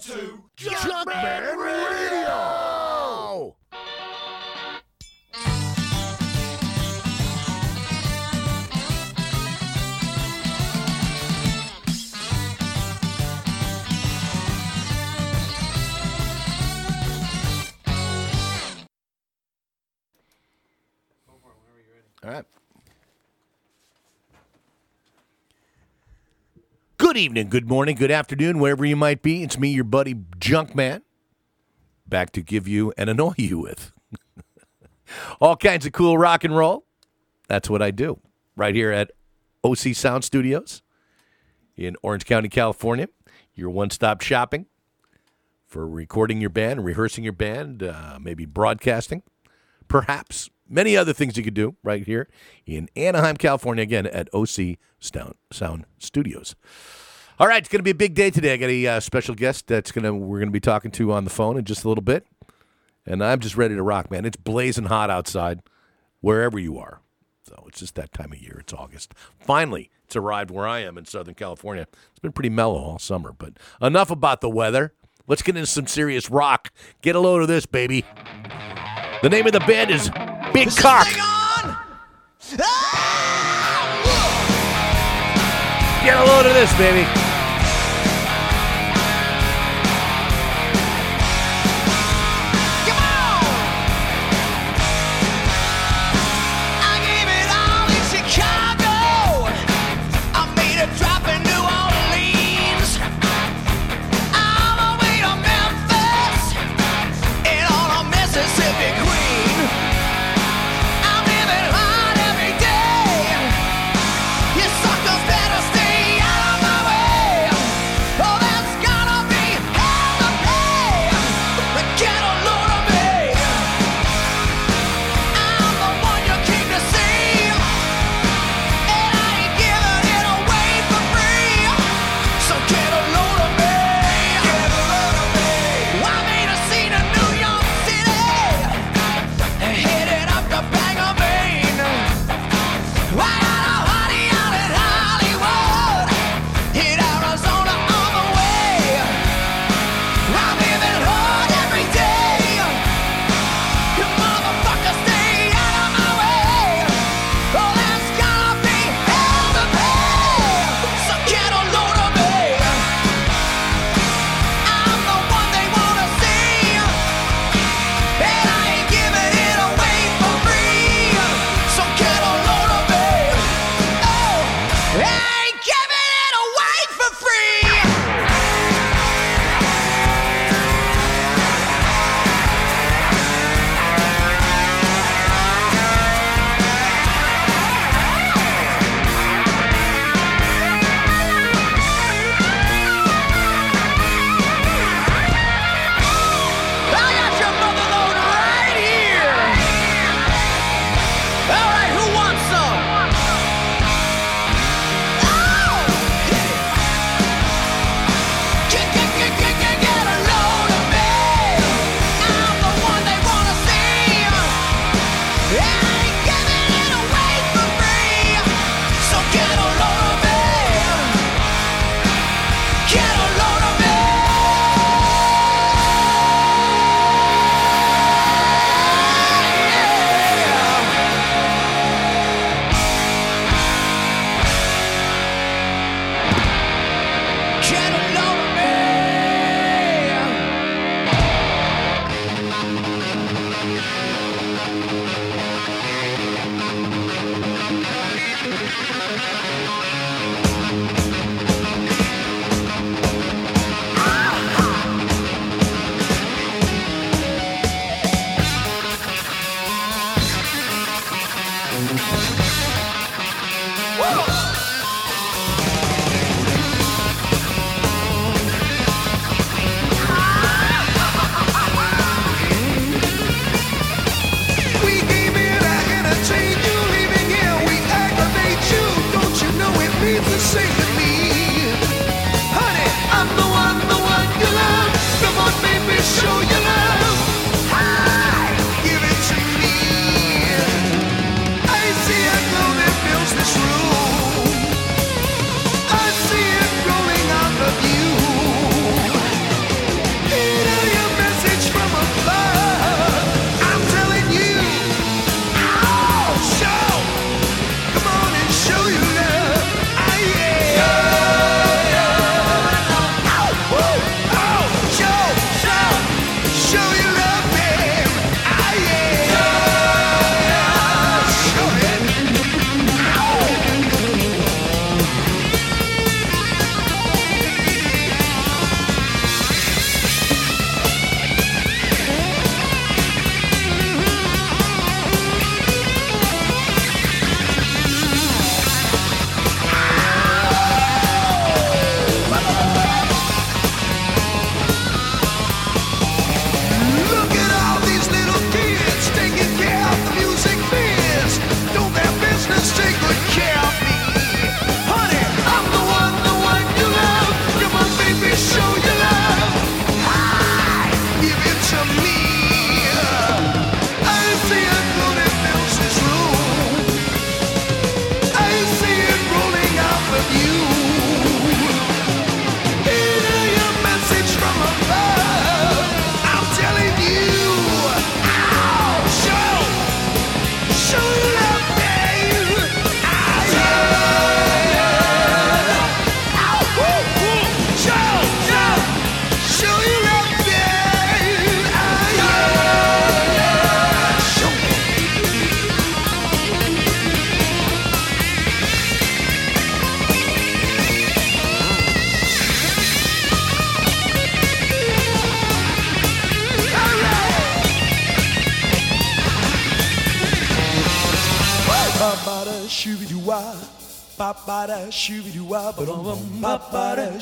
to Junkman Radio. Good evening, good morning, good afternoon, wherever you might be. It's me, your buddy Junkman, back to give you and annoy you with all kinds of cool rock and roll. That's what I do right here at OC Sound Studios in Orange County, California. Your one stop shopping for recording your band, rehearsing your band, uh, maybe broadcasting, perhaps many other things you could do right here in Anaheim, California, again at OC Sound, Studios. All right, it's going to be a big day today. I got a uh, special guest that's going to we're going to be talking to on the phone in just a little bit, and I'm just ready to rock, man. It's blazing hot outside, wherever you are. So it's just that time of year. It's August. Finally, it's arrived where I am in Southern California. It's been pretty mellow all summer, but enough about the weather. Let's get into some serious rock. Get a load of this, baby. The name of the band is Big Cock. Get a load of this, baby.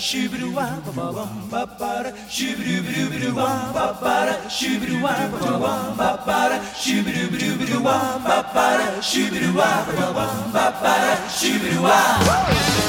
Ba doo wah. Ba bum ba ba da doo doo wah. Ba ba da doo wah. Ba ba ba da doo doo wah. Ba ba da doo wah. Ba ba ba da doo wah.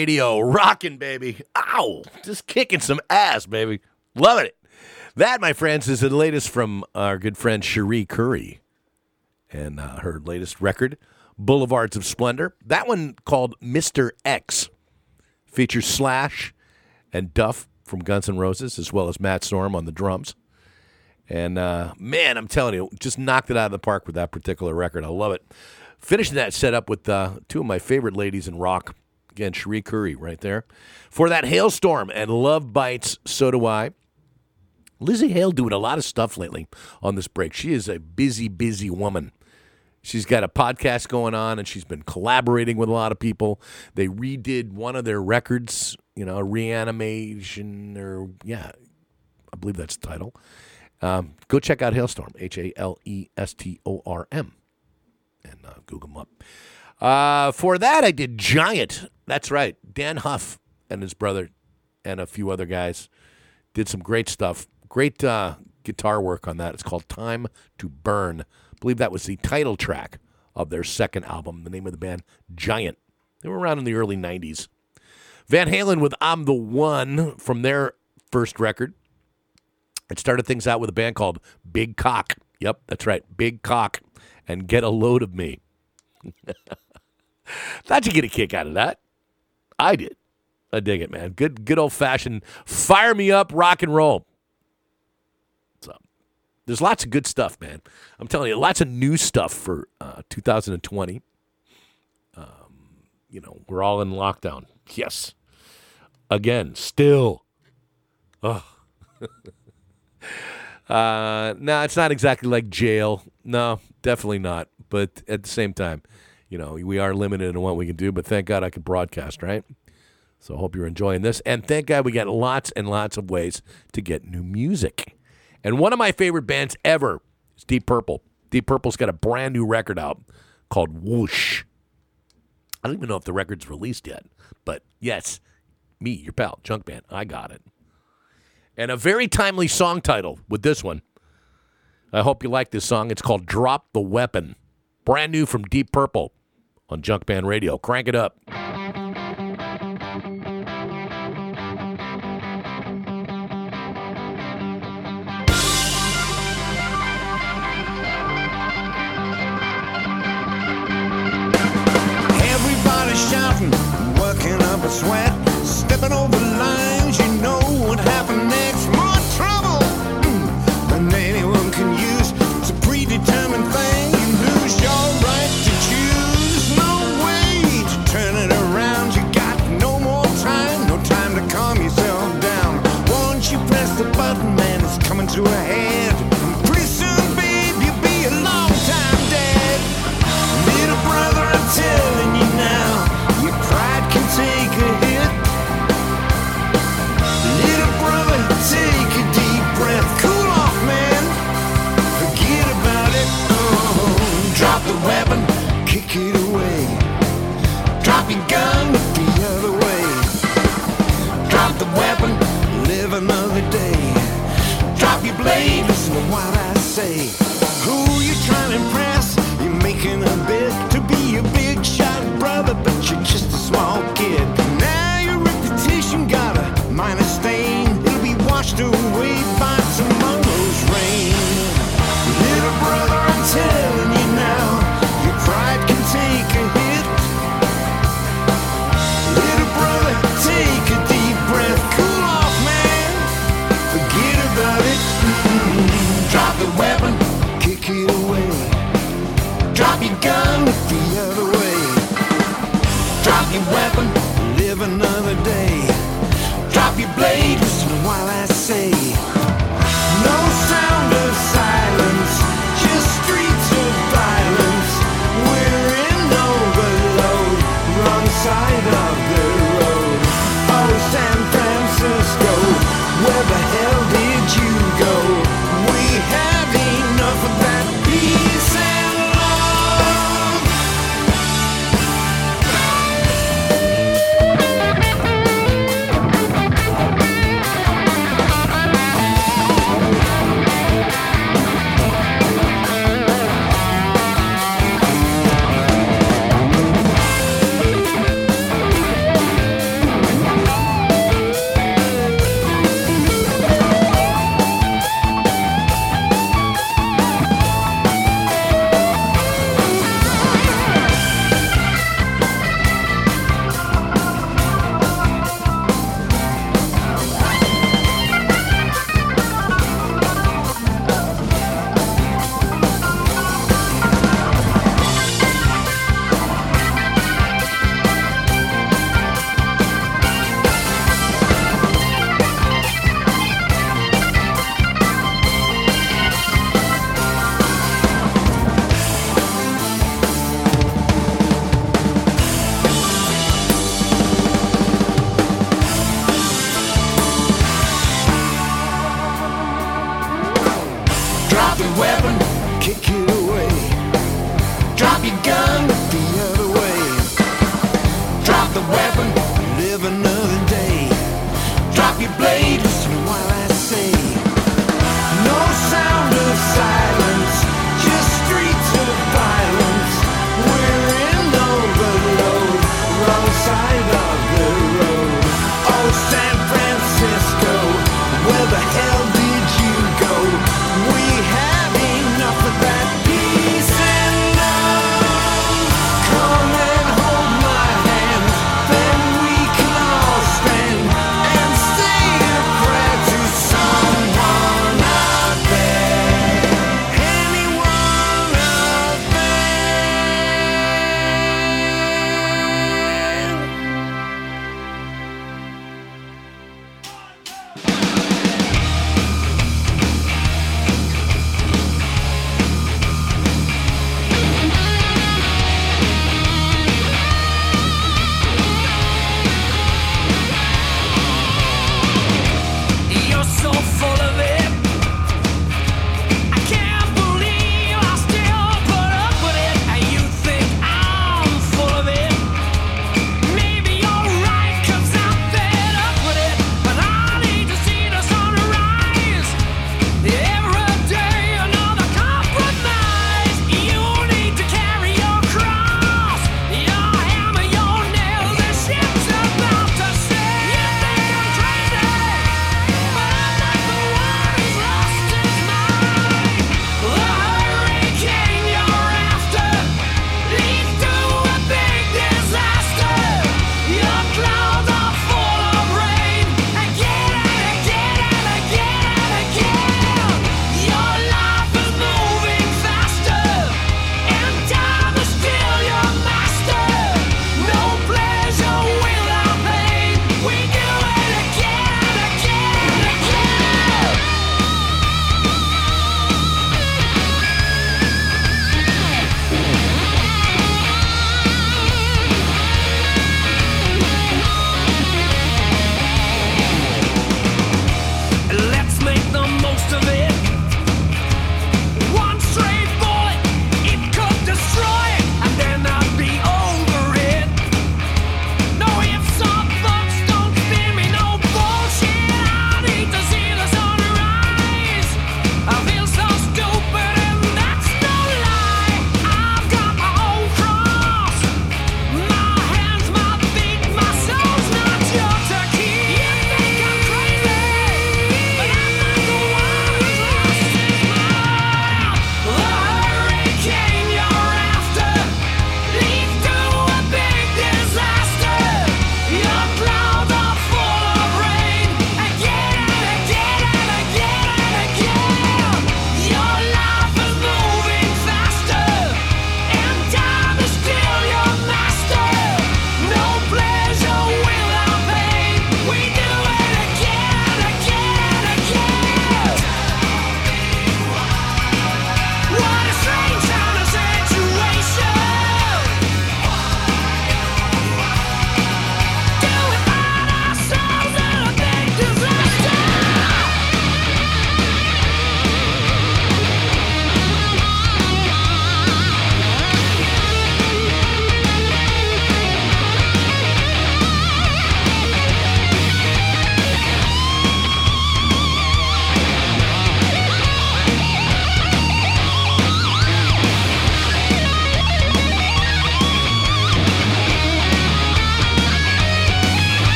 Radio, rocking, baby. Ow, just kicking some ass, baby. Loving it. That, my friends, is the latest from our good friend Cherie Currie. and uh, her latest record, Boulevards of Splendor. That one called Mr. X features Slash and Duff from Guns N' Roses, as well as Matt Sorum on the drums. And uh, man, I'm telling you, just knocked it out of the park with that particular record. I love it. Finishing that set up with uh, two of my favorite ladies in rock. Again, Cherie Currie right there. For that Halestorm and Love Bites, so do I. Lizzie Hale doing a lot of stuff lately on this break. She is a busy, busy woman. She's got a podcast going on and she's been collaborating with a lot of people. They redid one of their records, you know, a reanimation or, yeah, I believe that's the title. Um, go check out Halestorm, H A L E S T O R M, and uh, Google them up. Uh, for that, I did Giant. That's right. Dan Huff and his brother and a few other guys did some great stuff. Great uh, guitar work on that. It's called Time to Burn. I believe that was the title track of their second album. The name of the band, Giant. They were around in the early 90s. Van Halen with I'm the One from their first record. It started things out with a band called Big Cock. Yep, that's right, Big Cock. And Get a Load of Me. Thought you'd get a kick out of that. I did. I dig it, man. Good, good old fashioned fire me up rock and roll. So there's lots of good stuff, man. I'm telling you, lots of new stuff for uh, 2020. Um, you know, we're all in lockdown. Yes. Again, still. Oh. uh, no, it's not exactly like jail. No, definitely not. But at the same time, you know, we are limited in what we can do. But thank God I can broadcast, right? So I hope you're enjoying this. And thank God we got lots and lots of ways to get new music. And one of my favorite bands ever is Deep Purple. Deep Purple's got a brand new record out called Whoosh. I don't even know if the record's released yet. But yes, me, your pal, Junkman, I got it. And a very timely song title with this one. I hope you like this song. It's called Drop the Weapon. Brand new from Deep Purple on Junkman Radio. Crank it up. Everybody shouting, working up a sweat, say.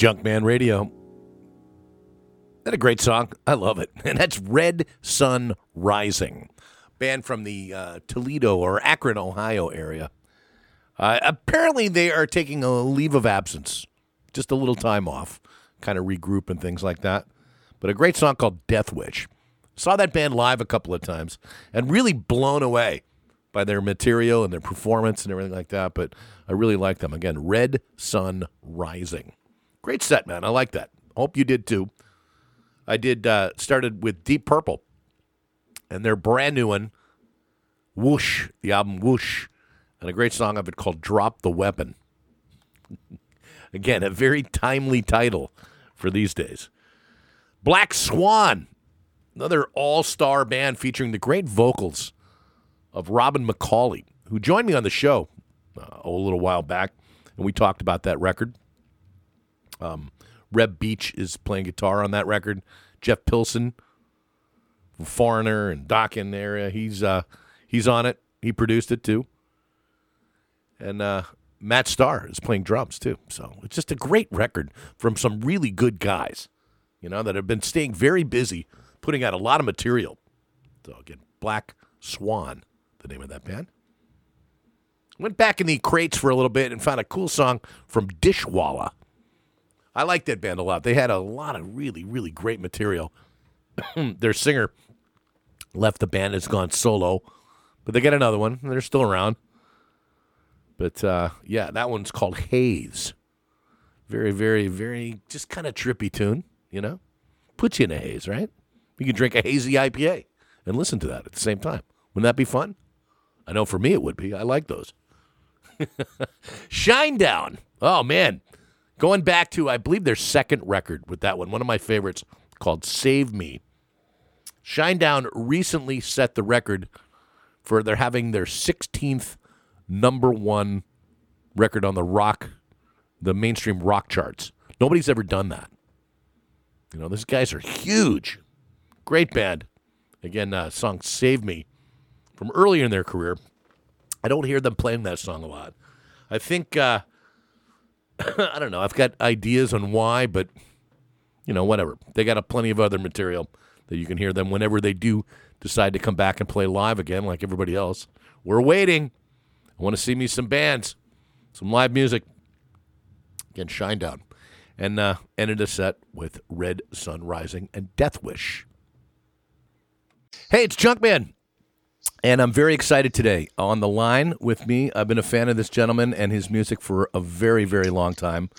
Junkman Radio. That a great song. I love it. And that's Red Sun Rising, band from the uh, Toledo or Akron, Ohio area. Uh, apparently, they are taking a leave of absence, just a little time off, kind of regroup and things like that. But a great song called Death Wish. Saw that band live a couple of times and really blown away by their material and their performance and everything like that. But I really like them. Again, Red Sun Rising. Great set, man. I like that. Hope you did too. I did uh, started with Deep Purple and their brand new one, Whoosh, the album Whoosh, and a great song of it called Drop the Weapon. Again, a very timely title for these days. Black Swan, another all star band featuring the great vocals of Robin McAuley, who joined me on the show uh, a little while back, and we talked about that record. Um, Reb Beach is playing guitar on that record. Jeff Pilson, Foreigner and Dokken area, he's uh, he's on it. He produced it too. And uh, Matt Starr is playing drums too. So it's just a great record from some really good guys, you know, that have been staying very busy, putting out a lot of material. So again, Black Swan, the name of that band. Went back in the crates for a little bit and found a cool song from Dishwalla. I like that band a lot. They had a lot of really, really great material. Their singer left the band, has gone solo, but they got another one. They're still around. But uh, yeah, that one's called Haze. Very, very, very just kind of trippy tune, you know? Puts you in a haze, right? You can drink a hazy IPA and listen to that at the same time. Wouldn't that be fun? I know for me it would be. I like those. Shinedown. Oh, man. Going back to, I believe, their second record with that one, one of my favorites called Save Me. Shinedown recently set the record for they're having their 16th number one record on the rock, the mainstream rock charts. Nobody's ever done that. You know, these guys are huge. Great band. Again, uh, song Save Me from earlier in their career. I don't hear them playing that song a lot. I think, uh, I don't know, I've got ideas on why, but, you know, whatever. They got a plenty of other material that you can hear them whenever they do decide to come back and play live again, like everybody else. We're waiting. I want to see me some bands, some live music. Again, Shinedown. And uh, ended a set with Red Sun Rising and Death Wish. Hey, it's Junkman. And I'm very excited today. On the line with me, I've been a fan of this gentleman and his music for a very, very long time.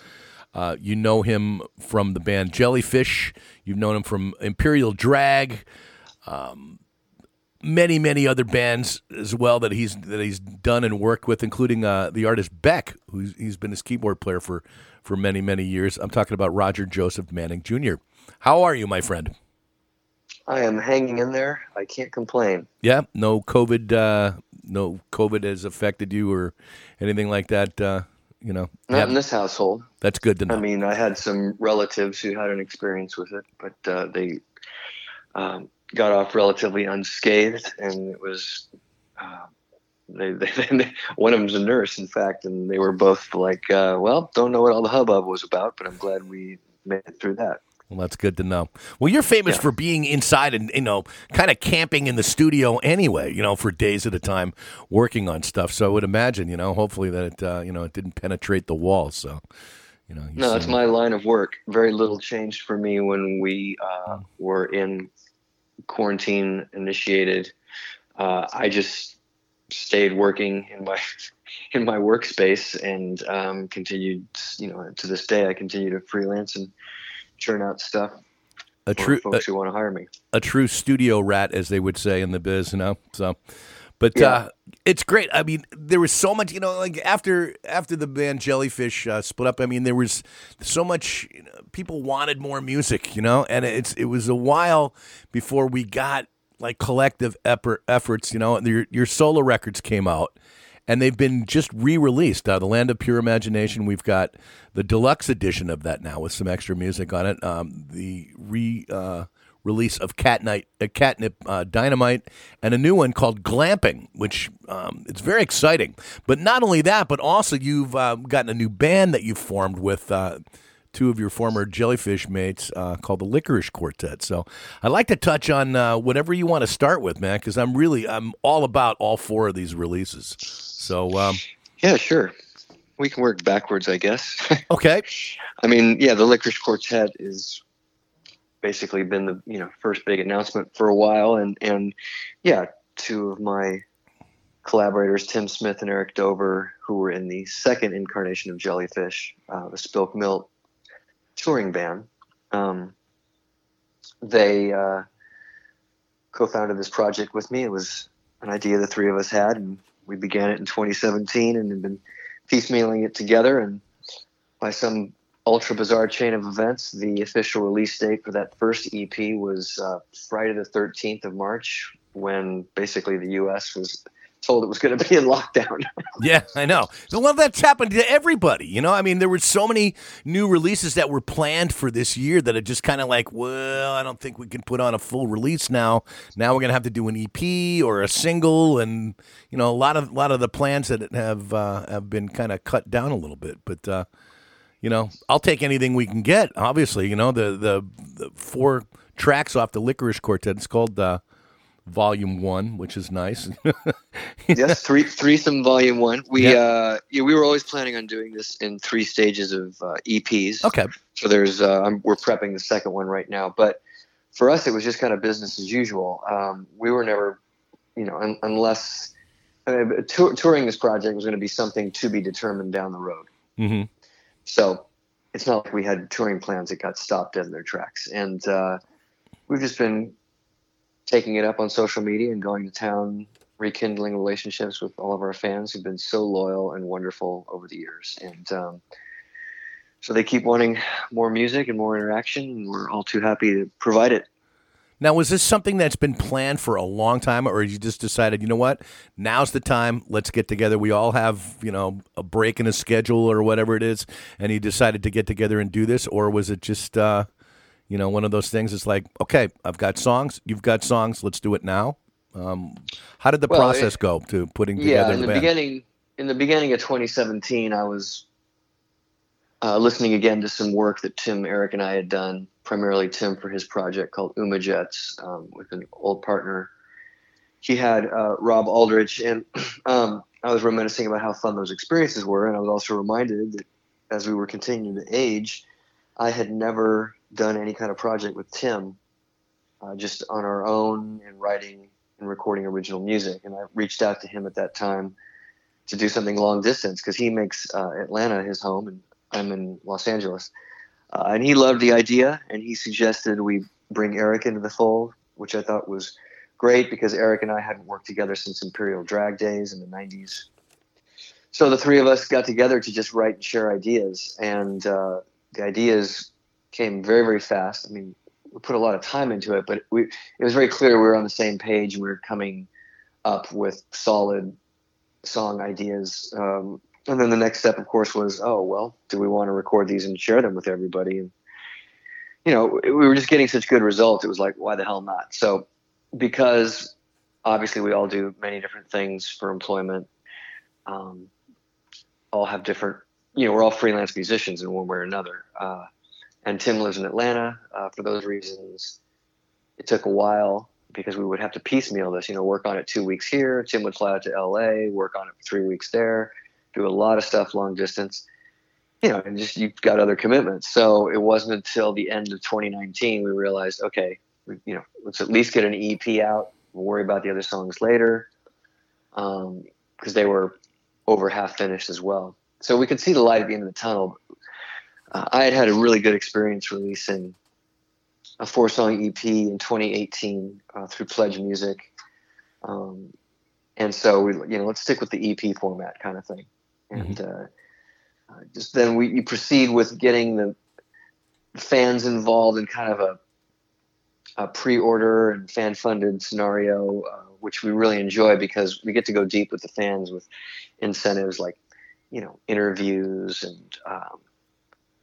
Uh, you know him from the band Jellyfish. You've known him from Imperial Drag. Um, many, many other bands as well that he's that he's done and worked with, including uh, the artist Beck, who's he's been his keyboard player for for many, many years. I'm talking about Roger Joseph Manning Jr. How are you, my friend? I am hanging in there. I can't complain. Yeah, no COVID, uh, no COVID has affected you or anything like that. Uh, you know, Not Yeah, in this household. that's good to know. I mean, I had some relatives who had an experience with it, but uh, they um, got off relatively unscathed, and it was. Uh, they, they, they, one of them's a nurse, in fact, and they were both like, uh, "Well, don't know what all the hubbub was about, but I'm glad we made it through that." Well, that's good to know. Well, you're famous Yeah. for being inside and you know, kind of camping in the studio anyway. You know, for days at a time, working on stuff. So I would imagine, you know, hopefully that it, uh, you know, it didn't penetrate the walls. So, you know, you No, it's my line of work. Very little changed for me when we uh, were in quarantine initiated. Uh, I just stayed working in my in my workspace and um, continued. You know, to this day, I continue to freelance and churn out stuff a for true folks a, who want to hire me. a true studio rat, as they would say in the biz. You know, so. But Yeah. uh, it's great. I mean, there was so much. You know, like after after the band Jellyfish uh, split up. I mean, there was so much. You know, people wanted more music. You know, and it's it was a while before we got like collective effort, efforts. You know, your your solo records came out, and they've been just re-released. Uh, the Land of Pure Imagination. We've got the deluxe edition of that now with some extra music on it. Um, the re uh, release of Catnip, uh, Catnip uh, Dynamite, and a new one called Glamping, which um, it's very exciting. But not only that, but also you've uh, gotten a new band that you've formed with. Two of your former jellyfish mates uh, called the Licorice Quartet. So I'd like to touch on uh, whatever you want to start with, man, because I'm really I'm all about all four of these releases. So um, Yeah, sure. We can work backwards, I guess. okay, I mean, yeah, the Licorice Quartet is basically been the you know first big announcement for a while, and and yeah, two of my collaborators Tim Smith and Eric Dover, who were in the second incarnation of Jellyfish, uh, the Spilt Milk touring band. Um, they uh, co-founded this project with me. It was an idea the three of us had, and we began it in 2017, and have been piecemealing it together. And by some ultra bizarre chain of events, the official release date for that first EP was uh, Friday the 13th of March, when basically the U.S. was told it was going to be in lockdown. Yeah, I know. Well, that's happened to everybody. You know, I mean, there were so many new releases that were planned for this year that are just kind of like, well, I don't think we can put on a full release now. Now we're going to have to do an EP or a single, and you know, a lot of a lot of the plans that have uh, have been kind of cut down a little bit. But uh, you know, I'll take anything we can get. Obviously, you know, the the, the four tracks off the Licorice Quartet. It's called. Uh, Volume One, which is nice. yes, three threesome volume one. We Yeah. uh, yeah, we were always planning on doing this in three stages of uh, EPs. Okay. So there's uh, I'm, we're prepping the second one right now, but for us it was just kind of business as usual. Um, we were never, you know, un- unless uh, tour- touring this project was going to be something to be determined down the road. hmm So it's not like we had touring plans that got stopped in their tracks. And uh, we've just been taking it up on social media and going to town, rekindling relationships with all of our fans who've been so loyal and wonderful over the years. And um, so they keep wanting more music and more interaction, and we're all too happy to provide it. Now, was this something that's been planned for a long time, or you just decided, you know what, now's the time, let's get together? We all have, you know, a break in a schedule or whatever it is, and you decided to get together and do this, or was it just, uh, you know, one of those things? It's like, okay, I've got songs, you've got songs, let's do it now. Um, how did the Well, process it- go to putting yeah together in the, the band? beginning in the beginning of 2017 i was uh, listening again to some work that tim eric and i had done primarily tim for his project called Umajets um, with an old partner he had uh, rob aldrich and um, i was reminiscing about how fun those experiences were and i was also reminded that as we were continuing to age i had never done any kind of project with tim uh, just on our own and writing and recording original music. And I reached out to him at that time to do something long distance because he makes uh, Atlanta his home and I'm in Los Angeles. Uh, and he loved the idea and he suggested we bring Eric into the fold, which I thought was great because Eric and I hadn't worked together since Imperial Drag days in the 90s. So the three of us got together to just write and share ideas. And uh, the ideas came very, very fast. I mean, we put a lot of time into it, but we, it was very clear we were on the same page. We were coming up with solid song ideas. Um, and then the next step, of course, was, oh, well, do we want to record these and share them with everybody? And, you know, we were just getting such good results. It was like, why the hell not? So, because obviously we all do many different things for employment, um, all have different, you know, we're all freelance musicians in one way or another. Uh, and Tim lives in Atlanta. Uh, for those reasons, it took a while because we would have to piecemeal this. You know, work on it two weeks here. Tim would fly out to L.A., work on it for three weeks there, do a lot of stuff long distance. You know, and just you've got other commitments. So it wasn't until the end of 2019 we realized, okay, we, you know, let's at least get an EP out. We'll worry about the other songs later, because they were over half finished as well. So we could see the light at the end of the tunnel uh, I had had a really good experience releasing a four song EP in 2018 uh, through Pledge Music. Um, and so we, you know, let's stick with the EP format kind of thing. And uh, uh, just then we you proceed with getting the fans involved in kind of a, a pre order and fan funded scenario, uh, which we really enjoy because we get to go deep with the fans with incentives like, you know, interviews and, um,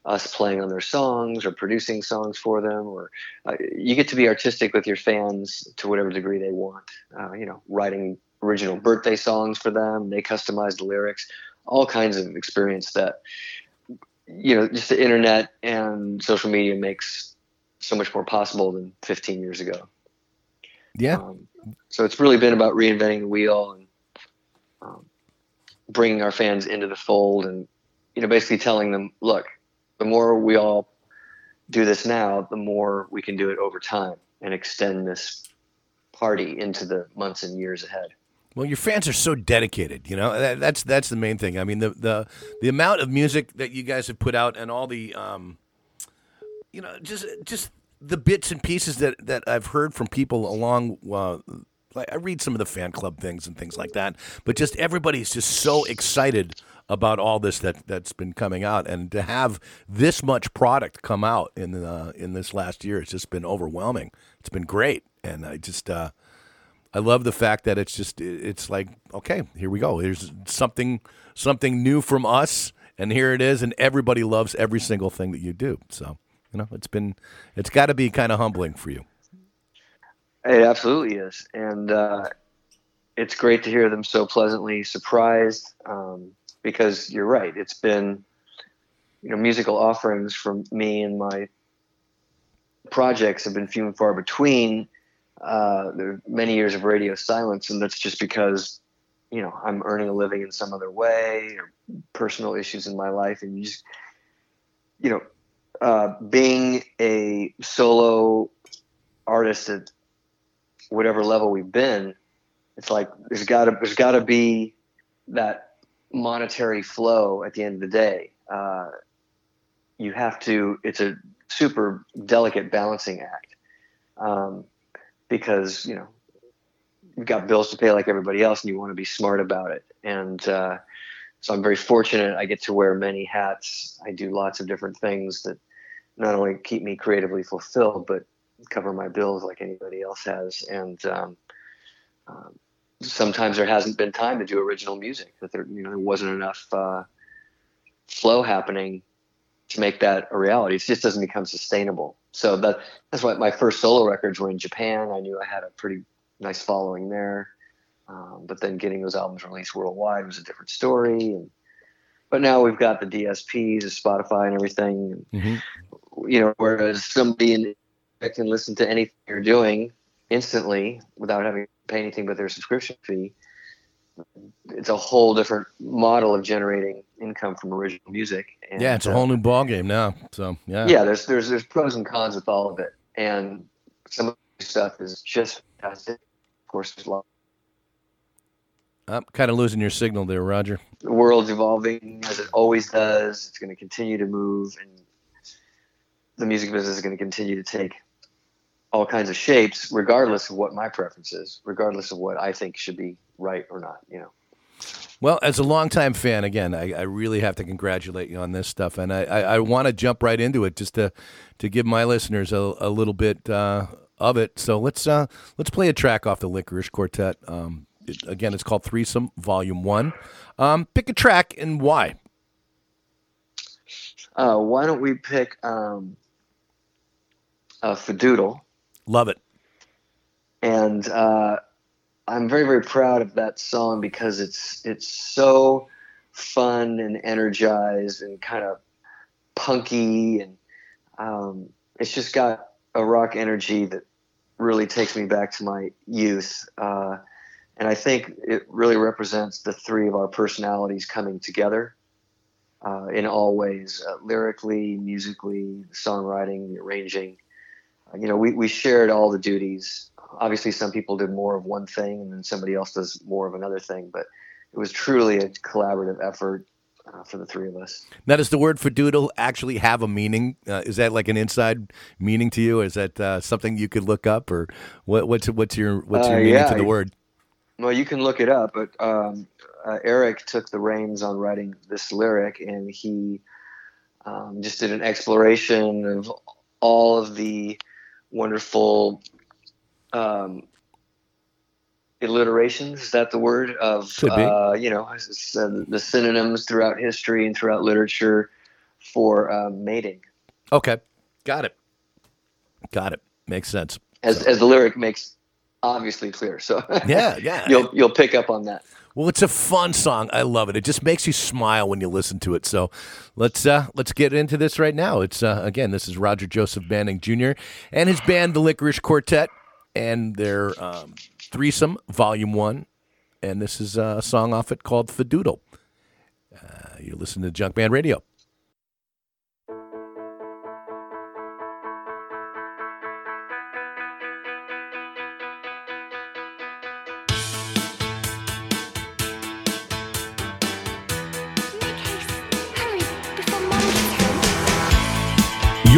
us playing on their songs or producing songs for them, or uh, you get to be artistic with your fans to whatever degree they want. Uh, you know, writing original birthday songs for them, they customize the lyrics, all kinds of experience that you know just the internet and social media makes so much more possible than 15 years ago. Yeah. Um, so it's really been about reinventing the wheel and um, bringing our fans into the fold, and you know, basically telling them, look, the more we all do this now, the more we can do it over time and extend this party into the months and years ahead. Well, your fans are so dedicated. You know that, that's that's the main thing. I mean, the the the amount of music that you guys have put out and all the, um, you know, just just the bits and pieces that that I've heard from people along. Uh, like I read some of the fan club things and things like that, but just everybody's just so excited about all this that that's been coming out, and to have this much product come out in the, in this last year, it's just been overwhelming. It's been great, and I just. Uh, I love the fact that it's just it's like okay, here we go. Here's something something new from us, and here it is, and everybody loves every single thing that you do. So you know, it's been it's got to be kind of humbling for you. It absolutely is, and uh, it's great to hear them so pleasantly surprised. Um, because you're right, it's been you know musical offerings from me and my projects have been few and far between. Uh, there are many years of radio silence, and that's just because you know I'm earning a living in some other way or personal issues in my life, and you just you know uh, being a solo artist at whatever level we've been, it's like there's got to there's got to be that monetary flow at the end of the day. Uh, you have to. It's a super delicate balancing act. Um, because you know you've got bills to pay like everybody else, and you want to be smart about it. And uh, so I'm very fortunate. I get to wear many hats. I do lots of different things that not only keep me creatively fulfilled, but cover my bills like anybody else has. And um, um, sometimes there hasn't been time to do original music. That there, you know, there wasn't enough uh, flow happening to make that a reality. It just doesn't become sustainable. So that that's why my first solo records were in Japan. I knew I had a pretty nice following there. Um, but then getting those albums released worldwide was a different story. And but now we've got the DSPs, the Spotify, and everything. Mm-hmm. You know, whereas somebody in can listen to anything you're doing instantly without having to pay anything but their subscription fee. It's a whole different model of generating income from original music. And, Yeah, it's a uh, whole new ballgame now. So yeah, yeah, there's there's there's pros and cons with all of it, and some of the stuff is just fantastic. Of course, there's a lot. I'm kind of losing your signal there, Roger. The world's evolving as it always does. It's going to continue to move, and the music business is going to continue to take all kinds of shapes, regardless of what my preference is, regardless of what I think should be right or not. You know. Well, as a longtime fan, again, I, I really have to congratulate you on this stuff, and I, I, I want to jump right into it just to to give my listeners a, a little bit uh, of it. So let's uh, let's play a track off the Licorice Quartet. Um, it, again, it's called Threesome Volume One. Um, pick a track and why. Uh, why don't we pick um, uh, Fadoodle? Love it. and uh, I'm very very proud of that song because it's it's so fun and energized and kind of punky and um, it's just got a rock energy that really takes me back to my youth uh, and I think it really represents the three of our personalities coming together uh, in all ways uh, lyrically musically songwriting arranging you know, we, we shared all the duties. Obviously, some people did more of one thing, and then somebody else does more of another thing. But it was truly a collaborative effort uh, for the three of us. Now, does the word Fadoodle actually have a meaning? Uh, is that like an inside meaning to you? Is that uh, something you could look up, or what, what's what's your what's your Uh, meaning yeah, to the word? Well, you can look it up, but um, uh, Eric took the reins on writing this lyric, and he um, just did an exploration of all of the wonderful um, alliterations. Is that the word of uh, you know uh, the synonyms throughout history and throughout literature for uh, mating, Okay, got it. Got it. Makes sense. as as the lyric makes obviously clear. So Yeah, yeah. you'll you'll pick up on that. Well, it's a fun song. I love it. It just makes you smile when you listen to it. So let's uh, let's get into this right now. It's uh, again, this is Roger Joseph Manning Jr. and his band, the Licorice Quartet, and their um, threesome, Volume One. And this is uh, a song off it called "Fadoodle." Uh, you're listening to Band Radio.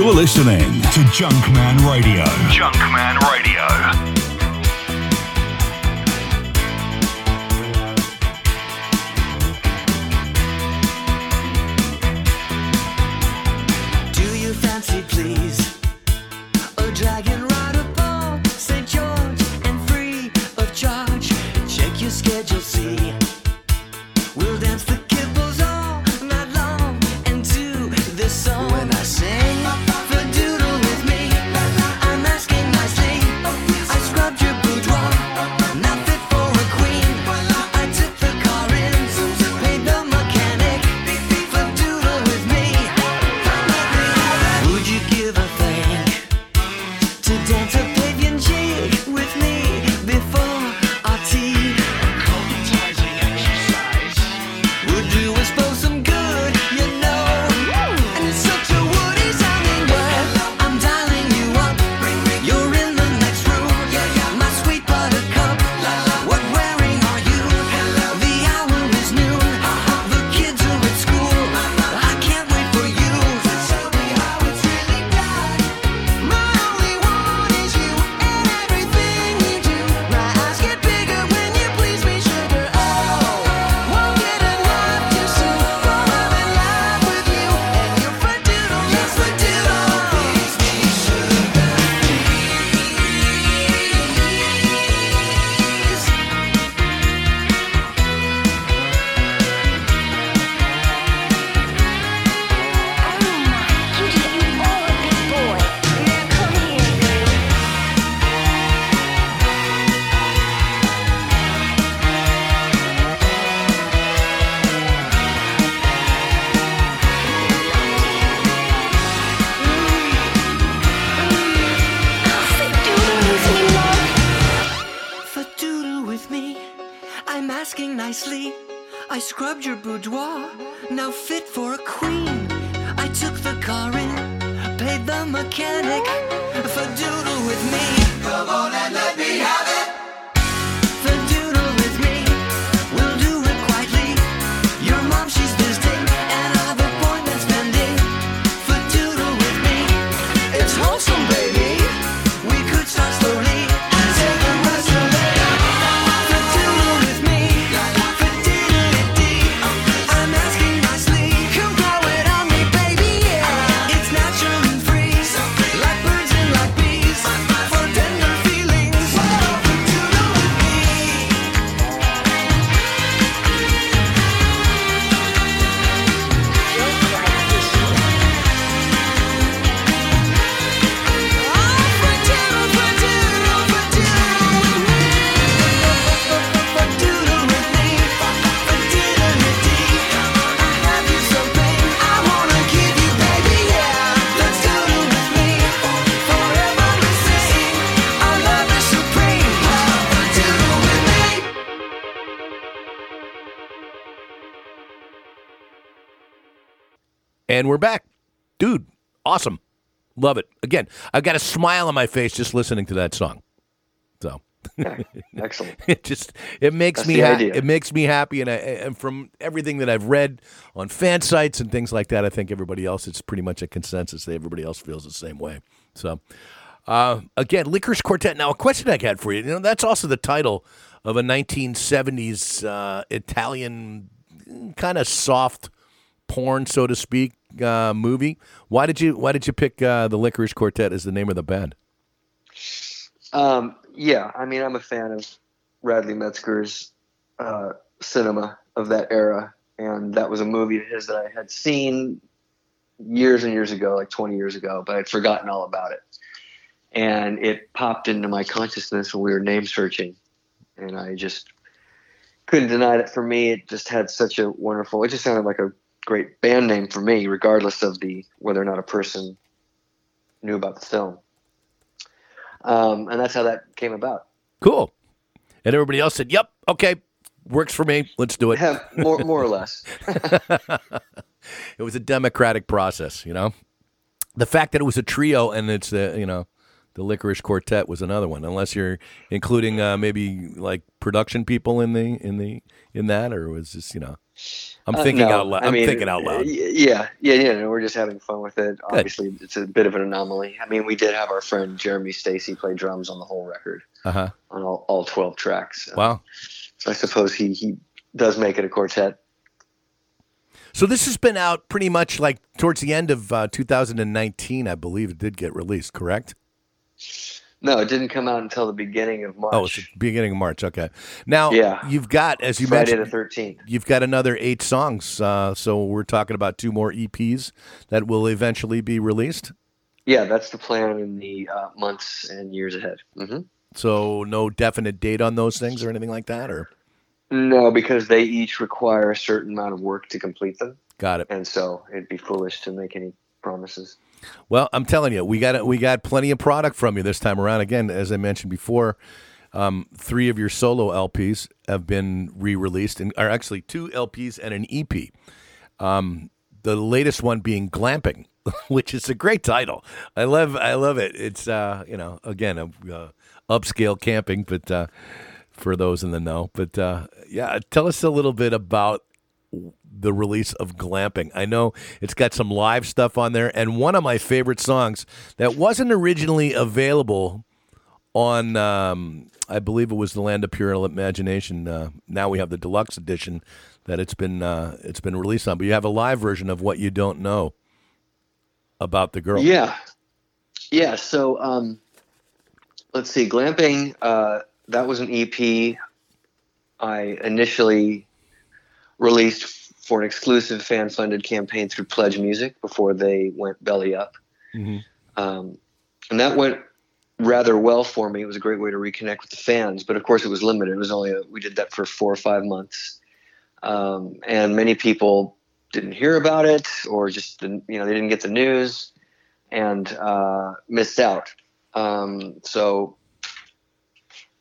You're listening to Junkman Radio. Junkman Radio. And we're back. Dude, awesome. Love it. Again, I've got a smile on my face just listening to that song. So Excellent. it just it makes That's me ha- it makes me happy and I, and from everything that I've read on fan sites and things like that, I think everybody else it's pretty much a consensus that everybody else feels the same way. So uh, again, Licorice Quartet. Now, a question I had for you. You know, that's also the title of a 1970s uh, Italian kind of soft porn, so to speak, uh, movie. Why did you Why did you pick uh, the Licorice Quartet as the name of the band? Um, yeah, I mean, I'm a fan of Radley Metzger's uh, cinema of that era, and that was a movie of his that I had seen years and years ago, like 20 years ago, but I'd forgotten all about it. And it popped into my consciousness when we were name searching, and I just couldn't deny it. For me, it just had such a wonderful. It just sounded like a great band name for me, regardless of the whether or not a person knew about the film. Um, and that's how that came about. Cool. And everybody else said, "Yep, okay, works for me. Let's do it." Yeah, more, more or less. it was a democratic process, you know. The fact that it was a trio and it's the you know the Licorice Quartet was another one. Unless you're including uh, maybe like production people in the in the in that, or was this you know I'm Uh, thinking no, out loud. I'm mean, thinking out loud. Yeah, yeah, yeah. No, we're just having fun with it. Obviously, it's a bit of an anomaly. I mean, we did have our friend Jeremy Stacy play drums on the whole record Uh huh. on all, all 12 tracks. Uh, Wow. So I suppose he he does make it a quartet. So this has been out pretty much like towards the end of uh, 2019, I believe it did get released. Correct? No, it didn't come out until the beginning of March. Oh, it's the beginning of March. Okay. Now, Yeah. you've got, as you Friday mentioned, the 13th. you've got another eight songs. Uh, so we're talking about two more EPs that will eventually be released. Yeah, that's the plan in the uh, months and years ahead. hmm So no definite date on those things or anything like that, or No, because they each require a certain amount of work to complete them, got it. and so it'd be foolish to make any promises. Well, I'm telling you, we got we got plenty of product from you this time around. Again, as I mentioned before, um, three of your solo LPs have been re-released, and are actually two LPs and an EP. Um, the latest one being "Glamping," which is a great title. I love I love it. It's uh, you know again a, uh, upscale camping, but uh, for those in the know. But uh, yeah, tell us a little bit about the release of Glamping. I know it's got some live stuff on there, and one of my favorite songs that wasn't originally available on, um, I believe it was the Land of Pure Imagination. Uh, now we have the deluxe edition that it's been uh, it's been released on, but you have a live version of what you don't know about the girl. Yeah, yeah. So um, let's see, glamping. Uh, that was an EP I initially released for an exclusive fan-funded campaign through Pledge Music before they went belly up, Mhm. um, and that went rather well for me. It was a great way to reconnect with the fans, but of course, it was limited. It was only a, we did that for four or five months, um, and many people didn't hear about it or just didn't, you know they didn't get the news and uh, missed out. Um, so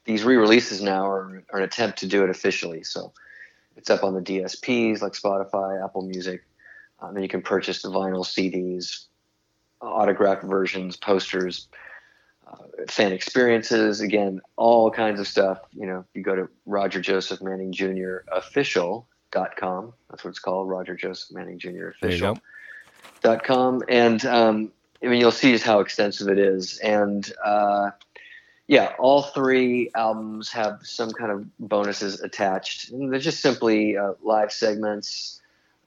these re-releases now are, are an attempt to do it officially. So it's up on the DSPs like Spotify, Apple Music. Um, then you can purchase the vinyl CDs, autographed versions, posters, uh, fan experiences. Again, all kinds of stuff. You know, if you go to Roger Joseph Manning Jr. official.com. That's what it's called, Roger Joseph Manning Jr. There official dot com and um, I mean you'll see just how extensive it is and uh, yeah all three albums have some kind of bonuses attached and they're just simply uh, live segments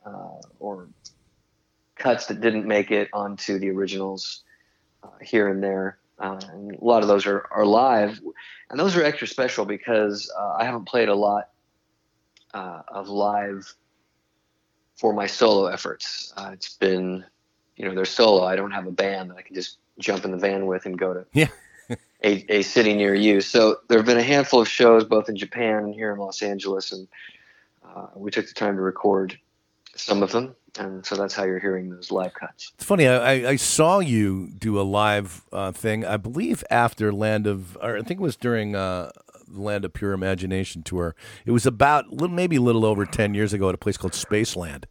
uh, or cuts that didn't make it onto the originals uh, here and there uh, and a lot of those are, are live and those are extra special because uh, I haven't played a lot uh, of live for my solo efforts. It's been, you know, they're solo. I don't have a band that I can just jump in the van with and go to Yeah. A, a city near you. So there have been a handful of shows both in Japan and here in Los Angeles, and uh, we took the time to record some of them. And so that's how you're hearing those live cuts. It's funny. I, I- saw you do a live uh, thing. I believe after Land of, or I think it was during uh, the Land of Pure Imagination tour. It was about little, maybe a little over ten years ago at a place called Spaceland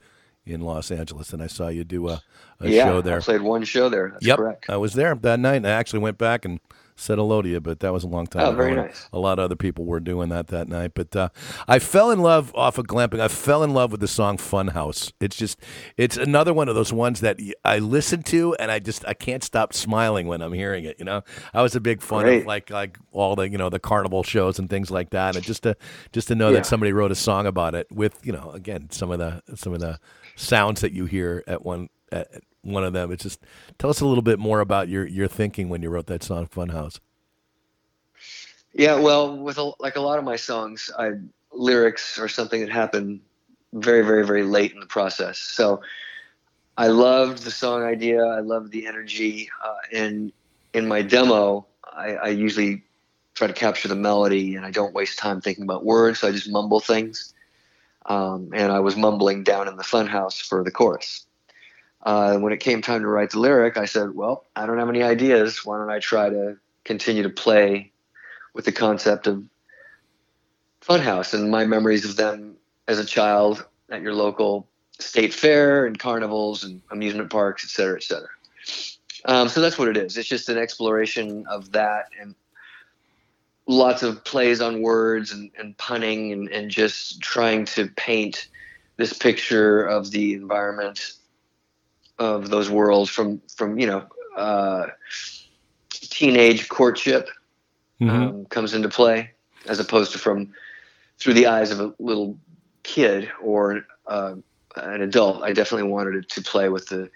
in Los Angeles, and I saw you do a, a yeah, show there. I played one show there. That's yep, correct. I was there that night. and I actually went back and said hello to you, but that was a long time Oh, ago. very nice. A lot of other people were doing that that night, but uh, I fell in love off of glamping. I fell in love with the song "Funhouse." It's just, it's another one of those ones that I listen to, and I just, I can't stop smiling when I'm hearing it. You know, I was a big fan of like, like all the, you know, the carnival shows and things like that, and just to, just to know Yeah. that somebody wrote a song about it with, you know, again, some of the, some of the sounds that you hear at one, at one of them. It's just, tell us a little bit more about your, your thinking when you wrote that song "Funhouse." Yeah, well, with a, like a lot of my songs, I lyrics are something that happened very, very, very late in the process. So I loved the song idea. I loved the energy, uh, and in my demo, I, I usually try to capture the melody, and I don't waste time thinking about words. So I just mumble things, um, and I was mumbling down in the funhouse for the chorus. Uh, when it came time to write the lyric, I said, "Well, I don't have any ideas. Why don't I try to continue to play?" with the concept of Funhouse and my memories of them as a child at your local state fair and carnivals and amusement parks, et cetera, et cetera. Um, so that's what it is. It's just an exploration of that and lots of plays on words and, and punning and, and just trying to paint this picture of the environment of those worlds from from you know uh, teenage courtship um, comes into play as opposed to from through the eyes of a little kid or uh, an adult. I definitely wanted it to play with the,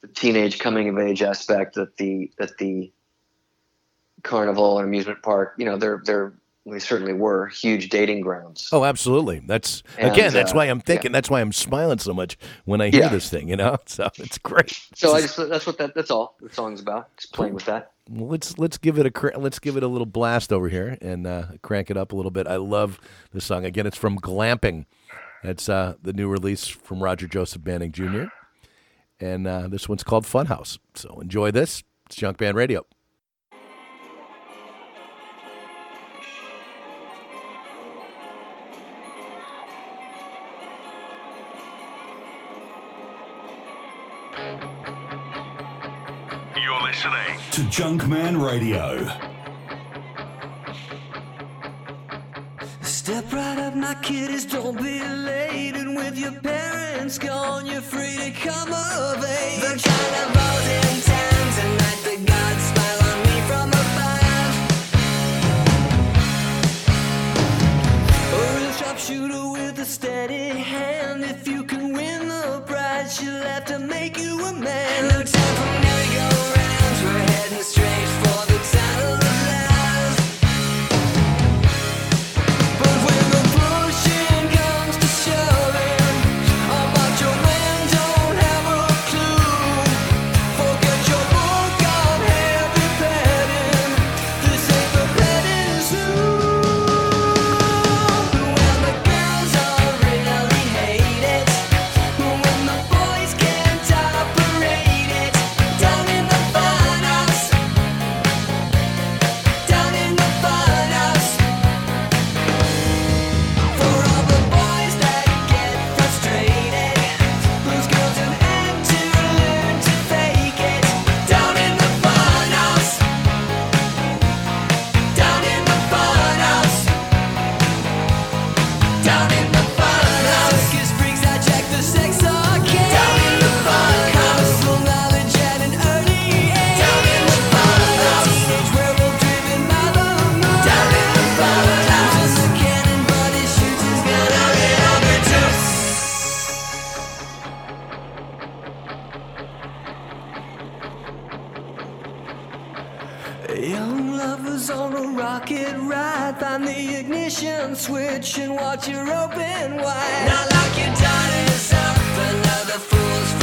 the teenage coming of age aspect that the that the carnival and amusement park. You know, they're they're they certainly were huge dating grounds. Oh, absolutely. That's And, again. That's uh, why I'm thinking. That's why I'm smiling so much when I hear Yeah. this thing. You know, so it's great. So I just that's what that that's all the song's about. Just playing with that. Well, let's let's give it a let's give it a little blast over here and uh, crank it up a little bit. I love this song. Again, it's from Glamping. It's uh, the new release from Roger Joseph Manning Jr. And uh, this one's called Funhouse. So enjoy this. It's Junkman Radio. To Junkman Radio. Step right up, my kiddies, don't be late. And with your parents gone, you're free to come of age. The kind of olden times, and that the gods smile on me from above. A real sharpshooter with a steady hand. If you can win the prize, she'll have to make you a man. No time for find the ignition switch and watch her open wide. Now lock your daughters up, another fool's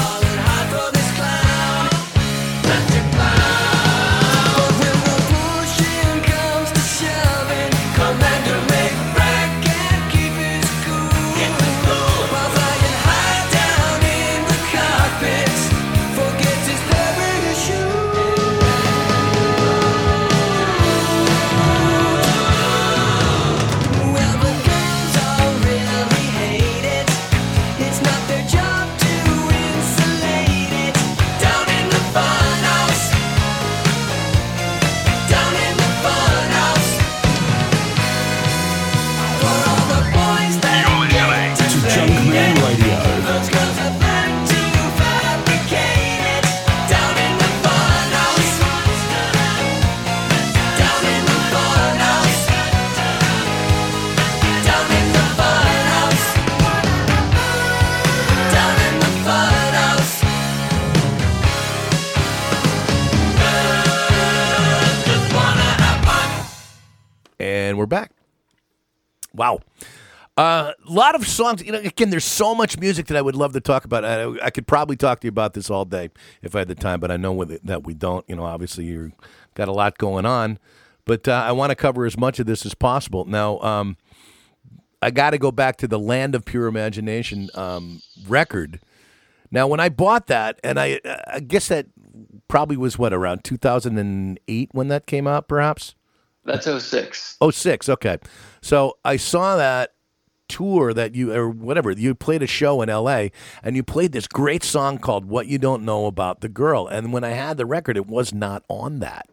A lot of songs. You know, again, there's so much music that I would love to talk about. I, I could probably talk to you about this all day if I had the time, but I know with it, that we don't. You know, obviously you've got a lot going on, but uh, I want to cover as much of this as possible. Now, um, I got to go back to the Land of Pure Imagination um, record. Now, when I bought that, and I, I guess that probably was what around 2008 when that came out, perhaps. That's 06. Oh six, okay. So I saw that tour that you or whatever you played a show in L.A. and you played this great song called "What You Don't Know About the Girl." And when I had the record, it was not on that,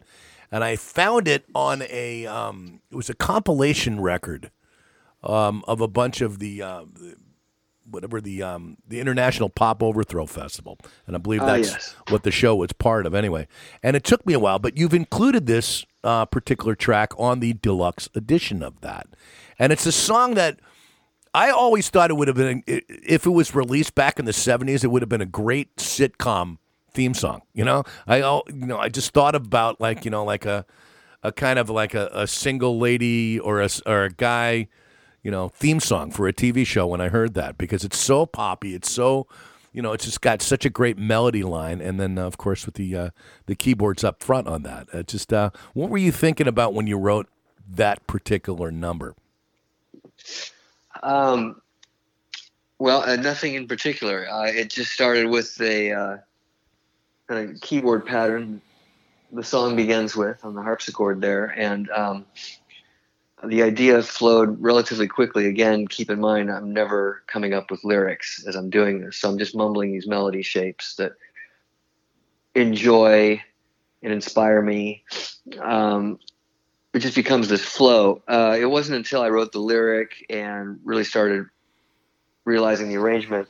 and I found it on a um, it was a compilation record um, of a bunch of the uh, whatever the um, the International Pop Overthrow Festival, and I believe Ah, that's yes. what the show was part of anyway. And it took me a while, but you've included this uh, particular track on the deluxe edition of that, and it's a song that. I always thought it would have been if it was released back in the '70s, it would have been a great sitcom theme song. You know, I you know I just thought about like you know like a a kind of like a, a single lady or a or a guy, you know, theme song for a TV show when I heard that because it's so poppy, it's so you know, it's just got such a great melody line, and then uh, of course with the uh, the keyboards up front on that. Uh, just uh, what were you thinking about when you wrote that particular number? Um, well, uh, nothing in particular. Uh, it just started with a uh, kind of keyboard pattern. The song begins with on the harpsichord there, and um, the idea flowed relatively quickly. Again, keep in mind I'm never coming up with lyrics as I'm doing this, so I'm just mumbling these melody shapes that enjoy and inspire me. Um, it just becomes this flow. Uh, it wasn't until I wrote the lyric and really started realizing the arrangement.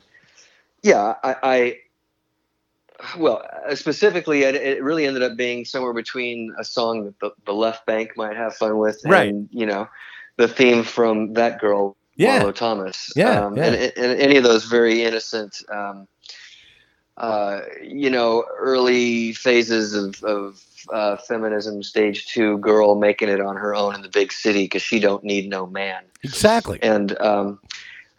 Yeah, I, I well, uh, specifically, it, it really ended up being somewhere between a song that the, the Left Banke might have fun with, Right. and you know, the theme from that girl, Yeah. Marlo Thomas. Yeah, um, yeah. And, and any of those very innocent. Um, uh, you know, early phases of, of uh, feminism, stage two girl making it on her own in the big city because she don't need no man. Exactly. And um,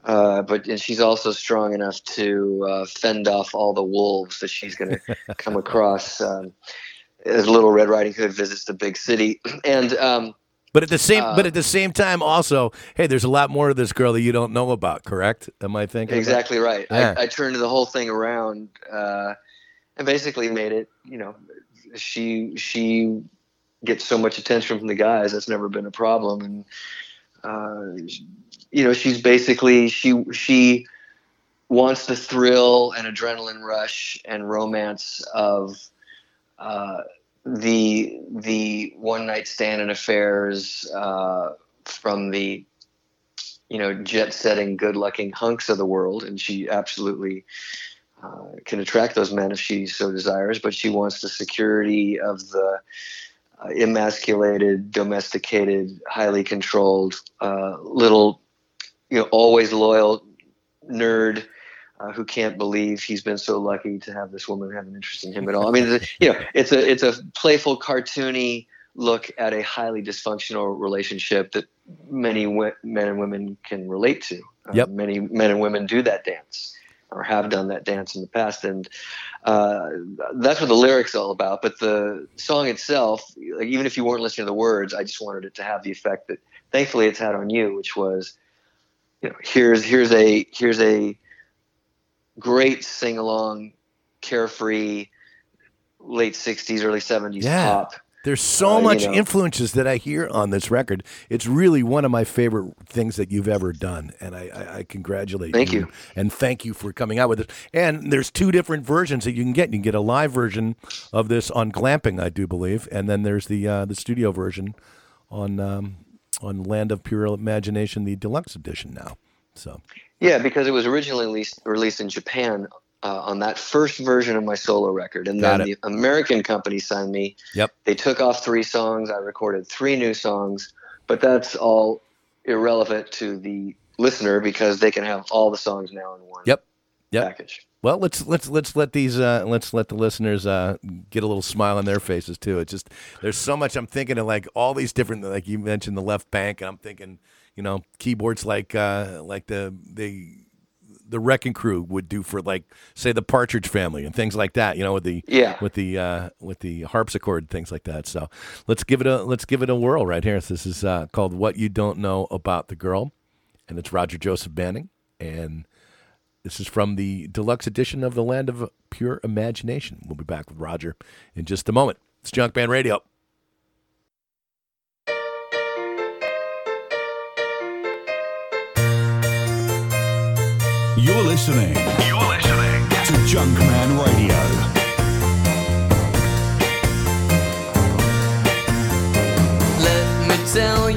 uh, but and she's also strong enough to uh, fend off all the wolves that she's going to come across um, as Little Red Riding Hood visits the big city. And um, But at the same, Uh, but at the same time, also, hey, there's a lot more to this girl that you don't know about. Correct? Am I thinking Exactly right. Yeah. I, I turned the whole thing around uh, and basically made it. You know, she she gets so much attention from the guys. That's never been a problem, and uh, you know, she's basically she she wants the thrill and adrenaline rush and romance of uh, the the one night stand and affairs uh, from the you know jet setting good looking hunks of the world. And she absolutely uh, can attract those men if she so desires but she wants the security of the uh, emasculated domesticated highly controlled uh, little you know always loyal nerd uh, who can't believe he's been so lucky to have this woman have an interest in him at all. I mean, you know, it's a it's a playful, cartoony look at a highly dysfunctional relationship that many w- men and women can relate to. Uh, Yep. Many men and women do that dance or have done that dance in the past, and uh, that's what the lyrics all about. But the song itself, like, even if you weren't listening to the words, I just wanted it to have the effect that thankfully it's had on you, which was, you know, here's here's a here's a great sing along, carefree, late '60s, early '70s Yeah. pop. There's so Uh, you much know. influences that I hear on this record. It's really one of my favorite things that you've ever done, and I, I, I congratulate Thank you. you. and thank you for coming out with it. And there's two different versions that you can get. You can get a live version of this on Glamping, I do believe, and then there's the uh, the studio version on um, on Land of Pure Imagination, the deluxe edition now. So Yeah, because it was originally released, released in Japan uh, on that first version of my solo record, and Got then the American company signed me. Yep. They took off three songs. I recorded three new songs, but that's all irrelevant to the listener because they can have all the songs now in one Yep. Yep. package. Well, let's let's let's let these uh, let's let the listeners uh, get a little smile on their faces too. It's just there's so much I'm thinking of like all these different like you mentioned the Left Banke and I'm thinking you know keyboards like uh, like the the the Wrecking Crew would do for like say the Partridge Family and things like that. You know with the Yeah. with the uh, with the harpsichord things like that. So let's give it a let's give it a whirl right here. This is uh, called What You Don't Know About the Girl, and it's Roger Joseph Manning and. This is from the deluxe edition of The Land of Pure Imagination. We'll be back with Roger in just a moment. It's Junkman Radio. Listening. You're listening to Junkman Radio. Let me tell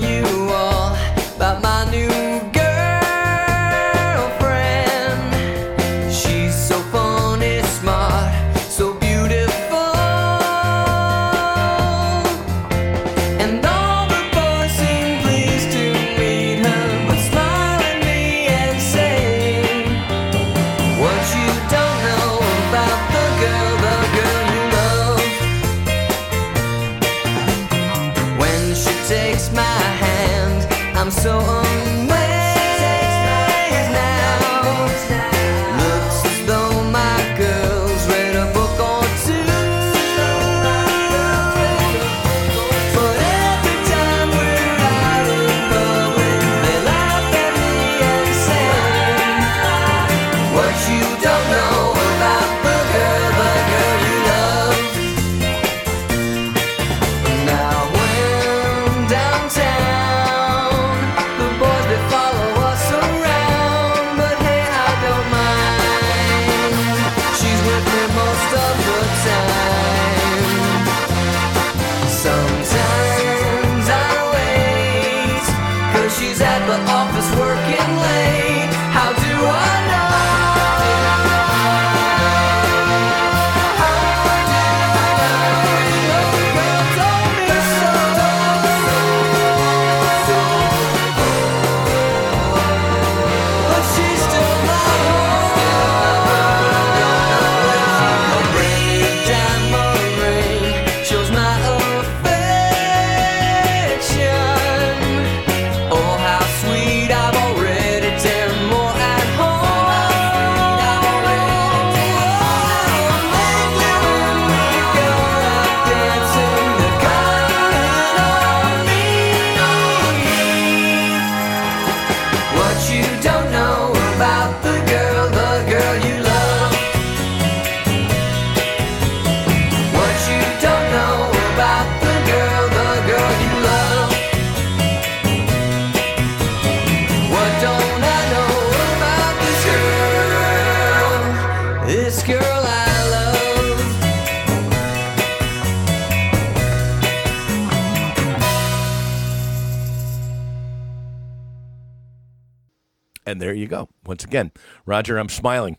Once again, Roger, I'm smiling.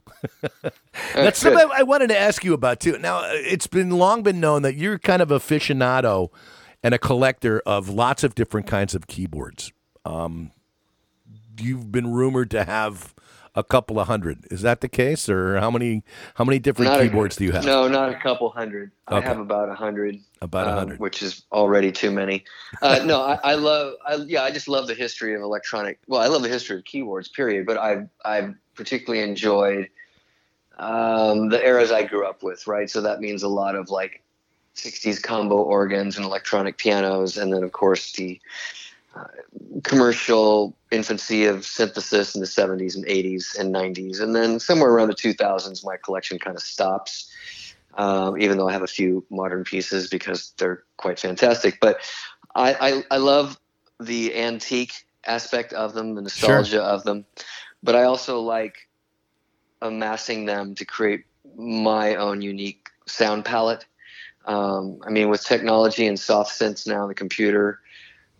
That's something I wanted to ask you about too. Now, it's been long been known that you're kind of aficionado and a collector of lots of different kinds of keyboards. Um, you've been rumored to have a couple of hundred. Is that the case, or how many how many different Not a- keyboards do you have? No, not a couple hundred. I have about a hundred. About a um, hundred. which is already too many. Uh, no, I, I love. I, yeah, I just love the history of electronic. Well, I love the history of keyboards. Period. But I I particularly enjoyed um, the eras I grew up with. Right. So that means a lot of like 60s combo organs and electronic pianos, and then of course the uh, commercial infancy of synthesis in the 70s and 80s and 90s, and then somewhere around the 2000s, my collection kind of stops. Um, even though I have a few modern pieces because they're quite fantastic, but I, I, I love the antique aspect of them, the nostalgia of them, but I also like amassing them to create my own unique sound palette. Um, I mean, with technology and soft synths now, the computer,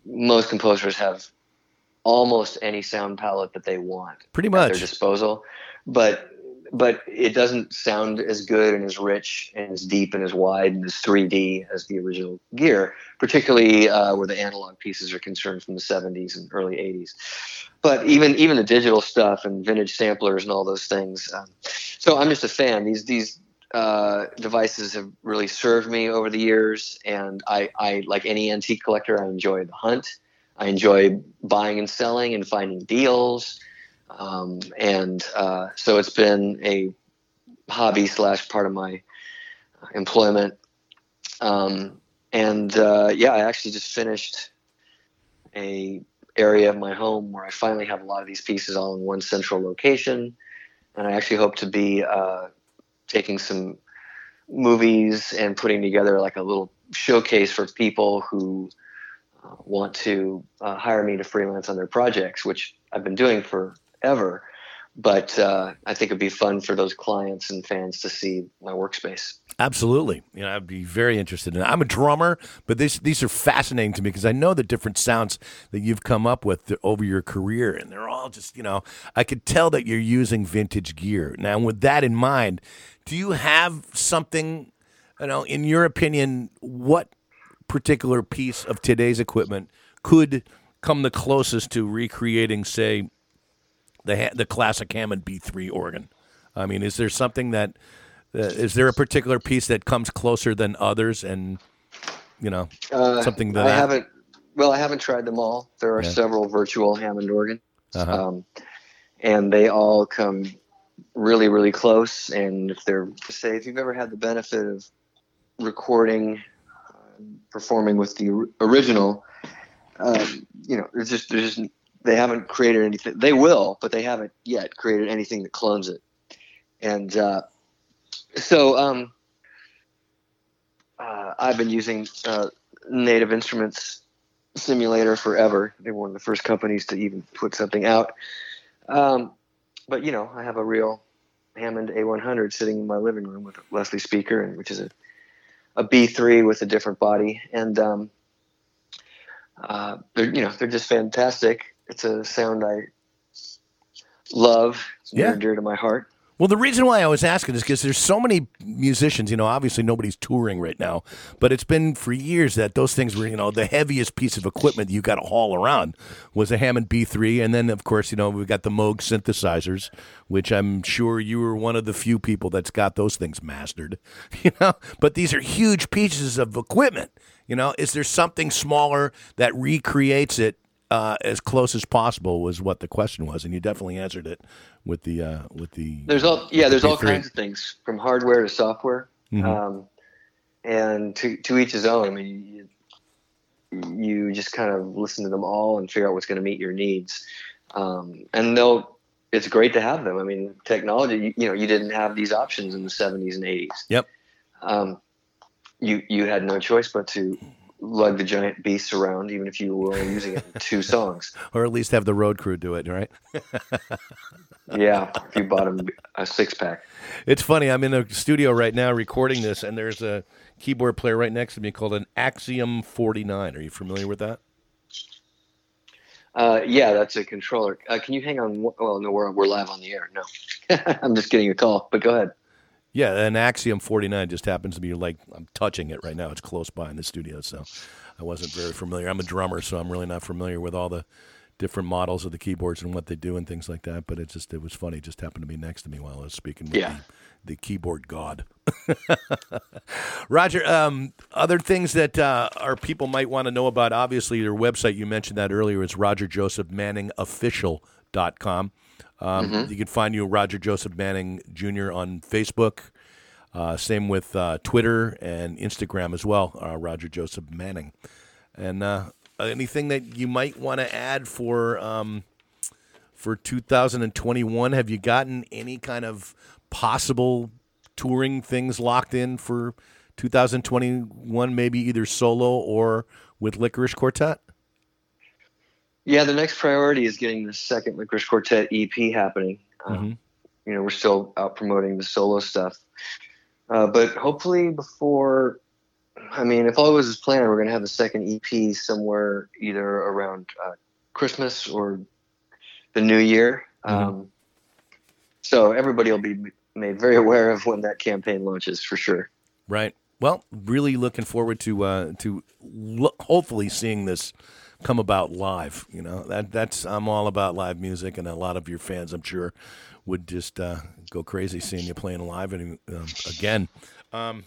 most composers have almost any sound palette that they want Pretty at much. their disposal, but but it doesn't sound as good and as rich and as deep and as wide and as 3D as the original gear, particularly uh, where the analog pieces are concerned from the 70s and early 80s. But even even the digital stuff and vintage samplers and all those things. Um, so I'm just a fan. These these uh, devices have really served me over the years, and I, I like any antique collector. I enjoy the hunt. I enjoy buying and selling and finding deals. Um, and uh, so it's been a hobby slash part of my employment. Um, and uh, yeah, I actually just finished a area of my home where I finally have a lot of these pieces all in one central location. And I actually hope to be uh, taking some movies and putting together like a little showcase for people who uh, want to uh, hire me to freelance on their projects, which I've been doing forever. But uh, I think it'd be fun for those clients and fans to see my workspace. Absolutely. You know, I'd be very interested in. I'm a drummer, but this, these are fascinating to me because I know the different sounds that you've come up with over your career, and they're all just, you know, I could tell that you're using vintage gear. Now, with that in mind, do you have something, you know, in your opinion, what particular piece of today's equipment could come the closest to recreating, say, the ha- the classic Hammond B3 organ? I mean, is there something that uh, is there a particular piece that comes closer than others, and you know Uh, something that I haven't. Well, I haven't tried them all. There are Yeah. several virtual Hammond organs, Uh-huh. um, and they all come really, really close. And if they're say, if you've ever had the benefit of recording, uh, performing with the original, um, you know, there's just there's just they haven't created anything. They will, but they haven't yet created anything that clones it. And uh, so um, uh, I've been using uh, Native Instruments simulator forever. They were one of the first companies to even put something out. Um, but you know, I have a real Hammond A100 sitting in my living room with a Leslie speaker, and which is a a B3 with a different body, and um, uh, they're you know they're just fantastic. It's a sound I love. It's near Yeah. and dear to my heart. Well, the reason why I was asking is because there's so many musicians. You know, obviously nobody's touring right now, but it's been for years that those things were, you know, the heaviest piece of equipment you got to haul around was a Hammond B3, and then of course, you know, we've got the Moog synthesizers, which I'm sure you were one of the few people that's got those things mastered. You know, but these are huge pieces of equipment. You know, is there something smaller that recreates it uh, as close as possible? Was what the question was, and you definitely answered it with the uh, with the There's all yeah, the there's all B3. kinds of things from hardware to software, Mhm. um, and to to each his own. I mean, you, you just kind of listen to them all and figure out what's going to meet your needs, um, and they'll. It's great to have them. I mean, technology. You, you know, you didn't have these options in the '70s and '80s. Yep. Um, you you had no choice but to lug the giant beasts around, even if you were only using it in two songs. or at least have the road crew do it, right? Yeah, if you bought them a six pack. It's funny. I'm in a studio right now recording this, and there's a keyboard player right next to me called an Axiom 49. Are you familiar with that? Uh, yeah, that's a controller. Uh, can you hang on? Well, no, we're, we're live on the air. No, I'm just getting a call, but go ahead. Yeah, an Axiom 49 just happens to be like I'm touching it right now. It's close by in the studio, so I wasn't very familiar. I'm a drummer, so I'm really not familiar with all the different models of the keyboards and what they do and things like that. But it just it was funny. It just happened to be next to me while I was speaking with Yeah. the, the keyboard god. Roger, um, other things that uh, our people might want to know about, obviously, your website, you mentioned that earlier, is rogerjosephmanningofficial.com. Um, Mhm. You can find you Roger Joseph Manning Jr. on Facebook. Uh, same with uh, Twitter and Instagram as well, uh, Roger Joseph Manning. And uh, anything that you might want to add for um, for 2021? Have you gotten any kind of possible touring things locked in for 2021? Maybe either solo or with Licorice Quartet. Yeah, the next priority is getting the second Licorice Quartet EP happening. Um, You know, we're still out promoting the solo stuff, uh, but hopefully before. I mean, if all goes as planned, we're going to have the second EP somewhere either around uh, Christmas or the New Year. Um, so everybody will be made very aware of when that campaign launches for sure. Right. Well, really looking forward to uh, to lo- hopefully seeing this come about live. You know that that's I'm all about live music, and a lot of your fans, I'm sure, would just uh, go crazy seeing you playing live and um, again. Um,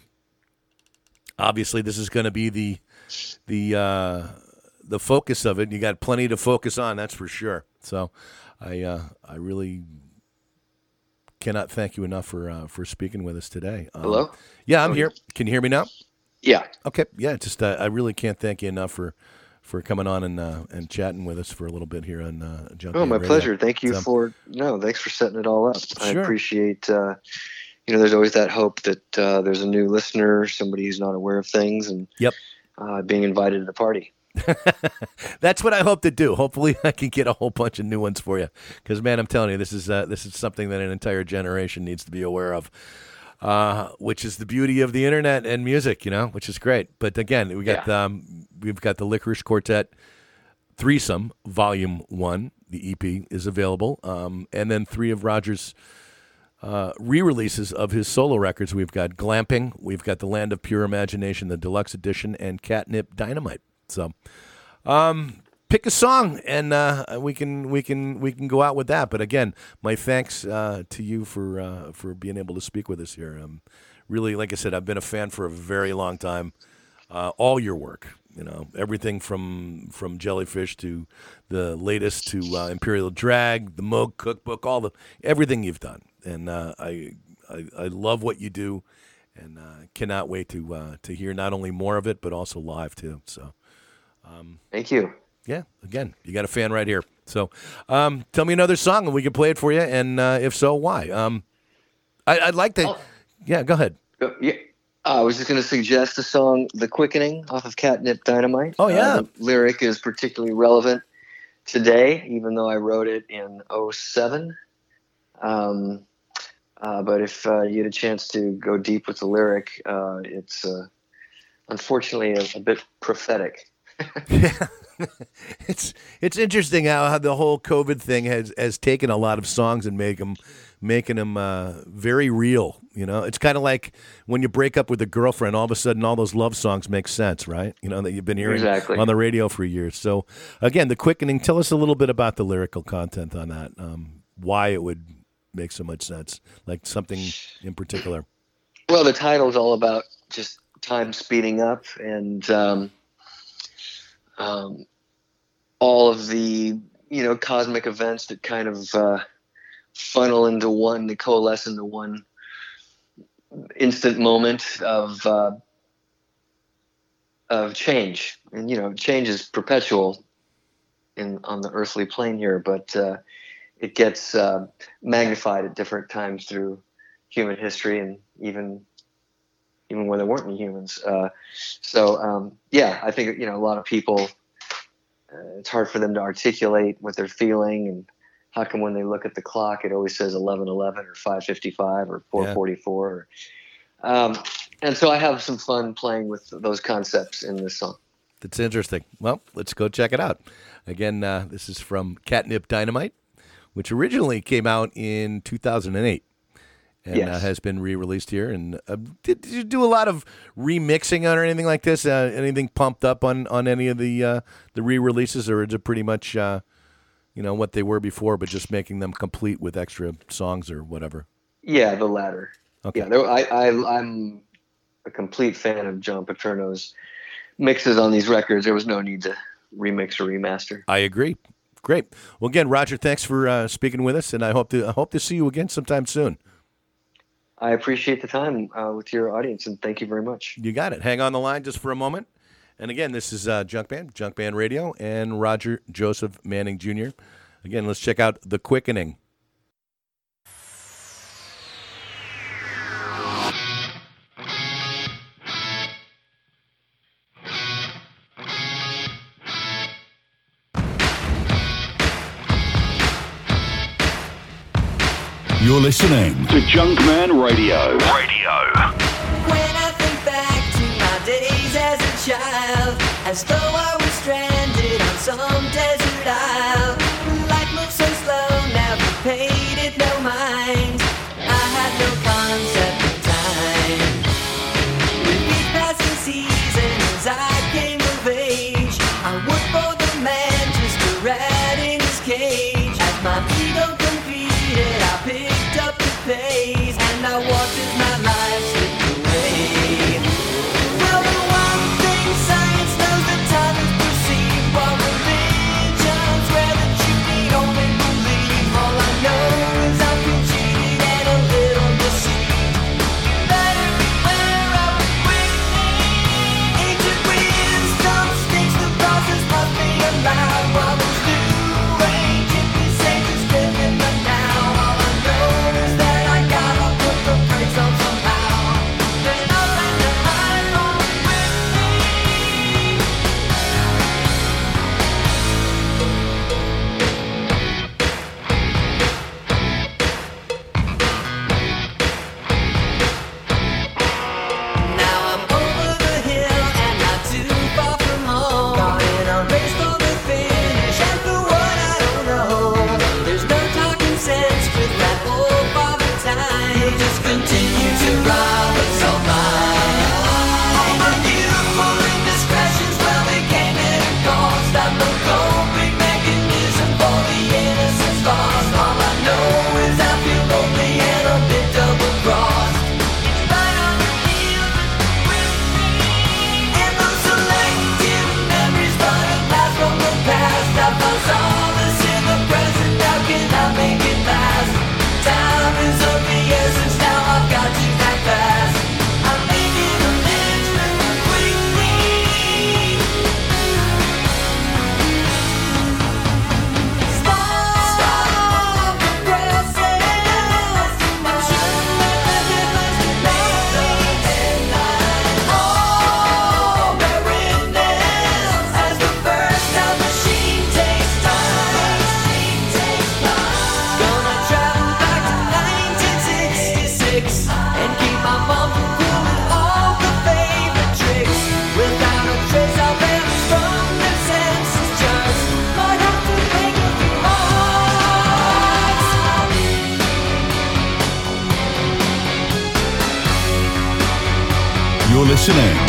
obviously, this is going to be the the uh, the focus of it. You got plenty to focus on, that's for sure. So, I uh, I really cannot thank you enough for uh, for speaking with us today. Um, Hello? Yeah, I'm Oh, here. Can you hear me now? Yeah. Okay. Yeah. Just uh, I really can't thank you enough for for coming on and uh, and chatting with us for a little bit here on uh, Junk Oh, my Radio. pleasure. Thank you So- for no, thanks for setting it all up. I appreciate. Uh, you know, there's always that hope that uh, there's a new listener, somebody who's not aware of things, and Yep. uh, being invited to the party. That's what I hope to do. Hopefully, I can get a whole bunch of new ones for you. Because, man, I'm telling you, this is uh, this is something that an entire generation needs to be aware of. Uh, which is the beauty of the internet and music, you know, which is great. But again, we got um, we've got the Licorice Quartet threesome volume one. The EP is available, um, and then three of Roger's uh, re-releases of his solo records. We've got Glamping, we've got The Land of Pure Imagination, the deluxe edition, and Catnip Dynamite. So, um, pick a song, and uh, we can we can we can go out with that. But again, my thanks uh, to you for uh, for being able to speak with us here. Um, really, like I said, I've been a fan for a very long time. Uh, all your work, you know, everything from from Jellyfish to the latest to uh, Imperial Drag, the Moog Cookbook, all the everything you've done, and uh, I, I I love what you do, and cannot wait to to hear not only more of it but also live too. So, um, Thank you. Yeah, again, you got a fan right here. So, um, tell me another song and we can play it for you, and uh, if so, why? Um, I, I'd like to. Yeah, go ahead. Yeah. I was just going to suggest the song "The Quickening" off of Catnip Dynamite. Oh, yeah. Uh, the lyric is particularly relevant today, even though I wrote it in 07. Um, Uh, but if uh, you had a chance to go deep with the lyric, uh, it's uh, unfortunately a, a bit prophetic. it's it's interesting how, how the whole COVID thing has has taken a lot of songs and make them making them uh, very real. You know, it's kind of like when you break up with a girlfriend, all of a sudden all those love songs make sense, right? You know that you've been hearing Exactly. on the radio for years. So again, the quickening. Tell us a little bit about the lyrical content on that. Um, why it would make so much sense, like something in particular. Well, the title is all about just time speeding up and um, um, all of the you know cosmic events that kind of uh, funnel into one, they coalesce into one instant moment of uh, of change. And you know, change is perpetual in on the earthly plane here, but uh, it gets uh, magnified at different times through human history and even even when there weren't any humans. Uh, so um, yeah, I think you know a lot of people. Uh, it's hard for them to articulate what they're feeling, and how come when they look at the clock, it always says eleven eleven or five fifty five or four forty four. Um, and so I have some fun playing with those concepts in this song. That's interesting. Well, let's go check it out. Again, uh, this is from Catnip Dynamite, which originally came out in 2008 and uh, has been re-released here. And uh, did, did you do a lot of remixing on or anything like this? Uh, anything pumped up on, on any of the uh, the re-releases, or is it pretty much uh, you know what they were before, but just making them complete with extra songs or whatever? Yeah, the latter. Okay. Yeah, there, I, I, I'm a complete fan of John Paterno's mixes on these records. There was no need to remix or remaster. I agree. Great. Well, again, Roger, thanks for uh, speaking with us, and I hope to I hope to see you again sometime soon. I appreciate the time uh, with your audience, and thank you very much. You got it. Hang on the line just for a moment. And again, this is uh, Junkman, Junk Band Radio, and Roger Joseph Manning Jr. Again, let's check out The Quickening. You're listening to Junkman Radio. Radio. When I think back to my days as a child, as though I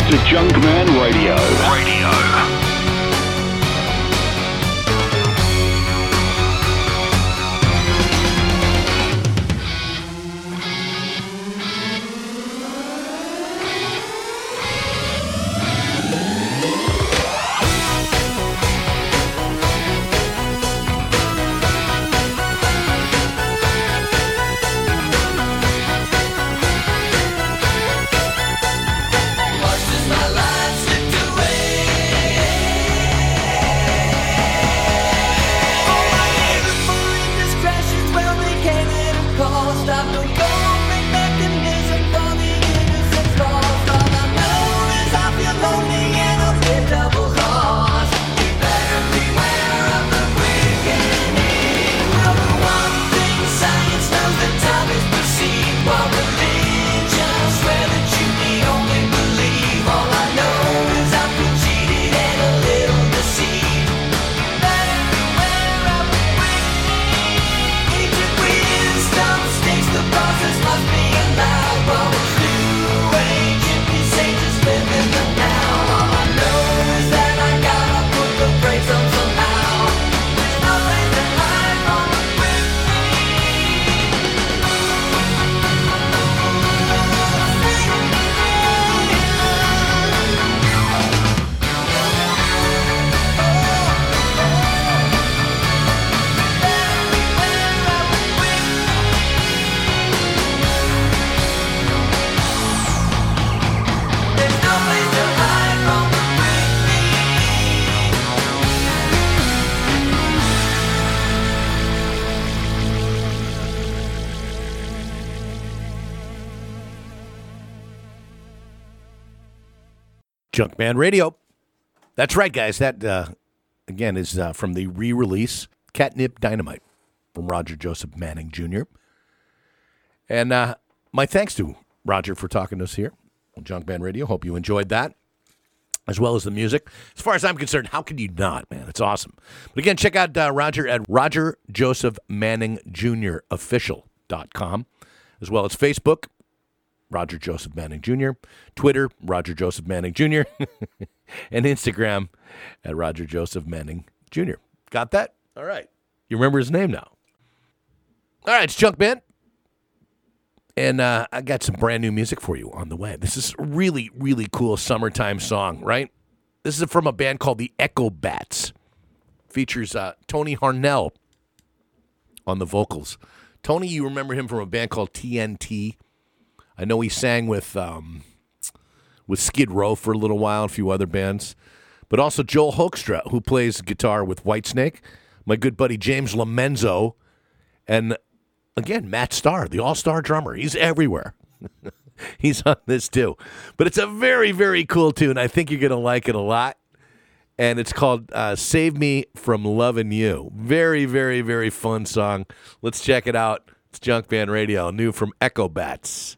to Junkman Radio. Radio. Junkman Radio. That's right, guys. That, uh, again, is uh, from the re release Catnip Dynamite from Roger Joseph Manning Jr. And uh, my thanks to Roger for talking to us here on Junkman Radio. Hope you enjoyed that, as well as the music. As far as I'm concerned, how could you not, man? It's awesome. But again, check out uh, Roger at Roger Joseph Manning Jr. Official.com, as well as Facebook, Roger Joseph Manning Jr., Twitter, Roger Joseph Manning Jr., and Instagram at Roger Joseph Manning Jr. Got that? All right. You remember his name now. All right, it's Junkman. And uh, I got some brand new music for you on the way. This is really, really cool summertime song, right? This is from a band called the Echobats. Features uh, Tony Harnell on the vocals. Tony, you remember him from a band called TNT. I know he sang with um, with Skid Row for a little while, a few other bands, but also Joel Hoekstra, who plays guitar with Whitesnake. My good buddy James LoMenzo, and again Matt Starr, the All Star drummer. He's everywhere. He's on this too, but it's a very very cool tune. I think you're gonna like it a lot. And it's called uh, "Save Me from Loving You." Very, very, very fun song. Let's check it out. It's Junkman Radio, new from Echobats.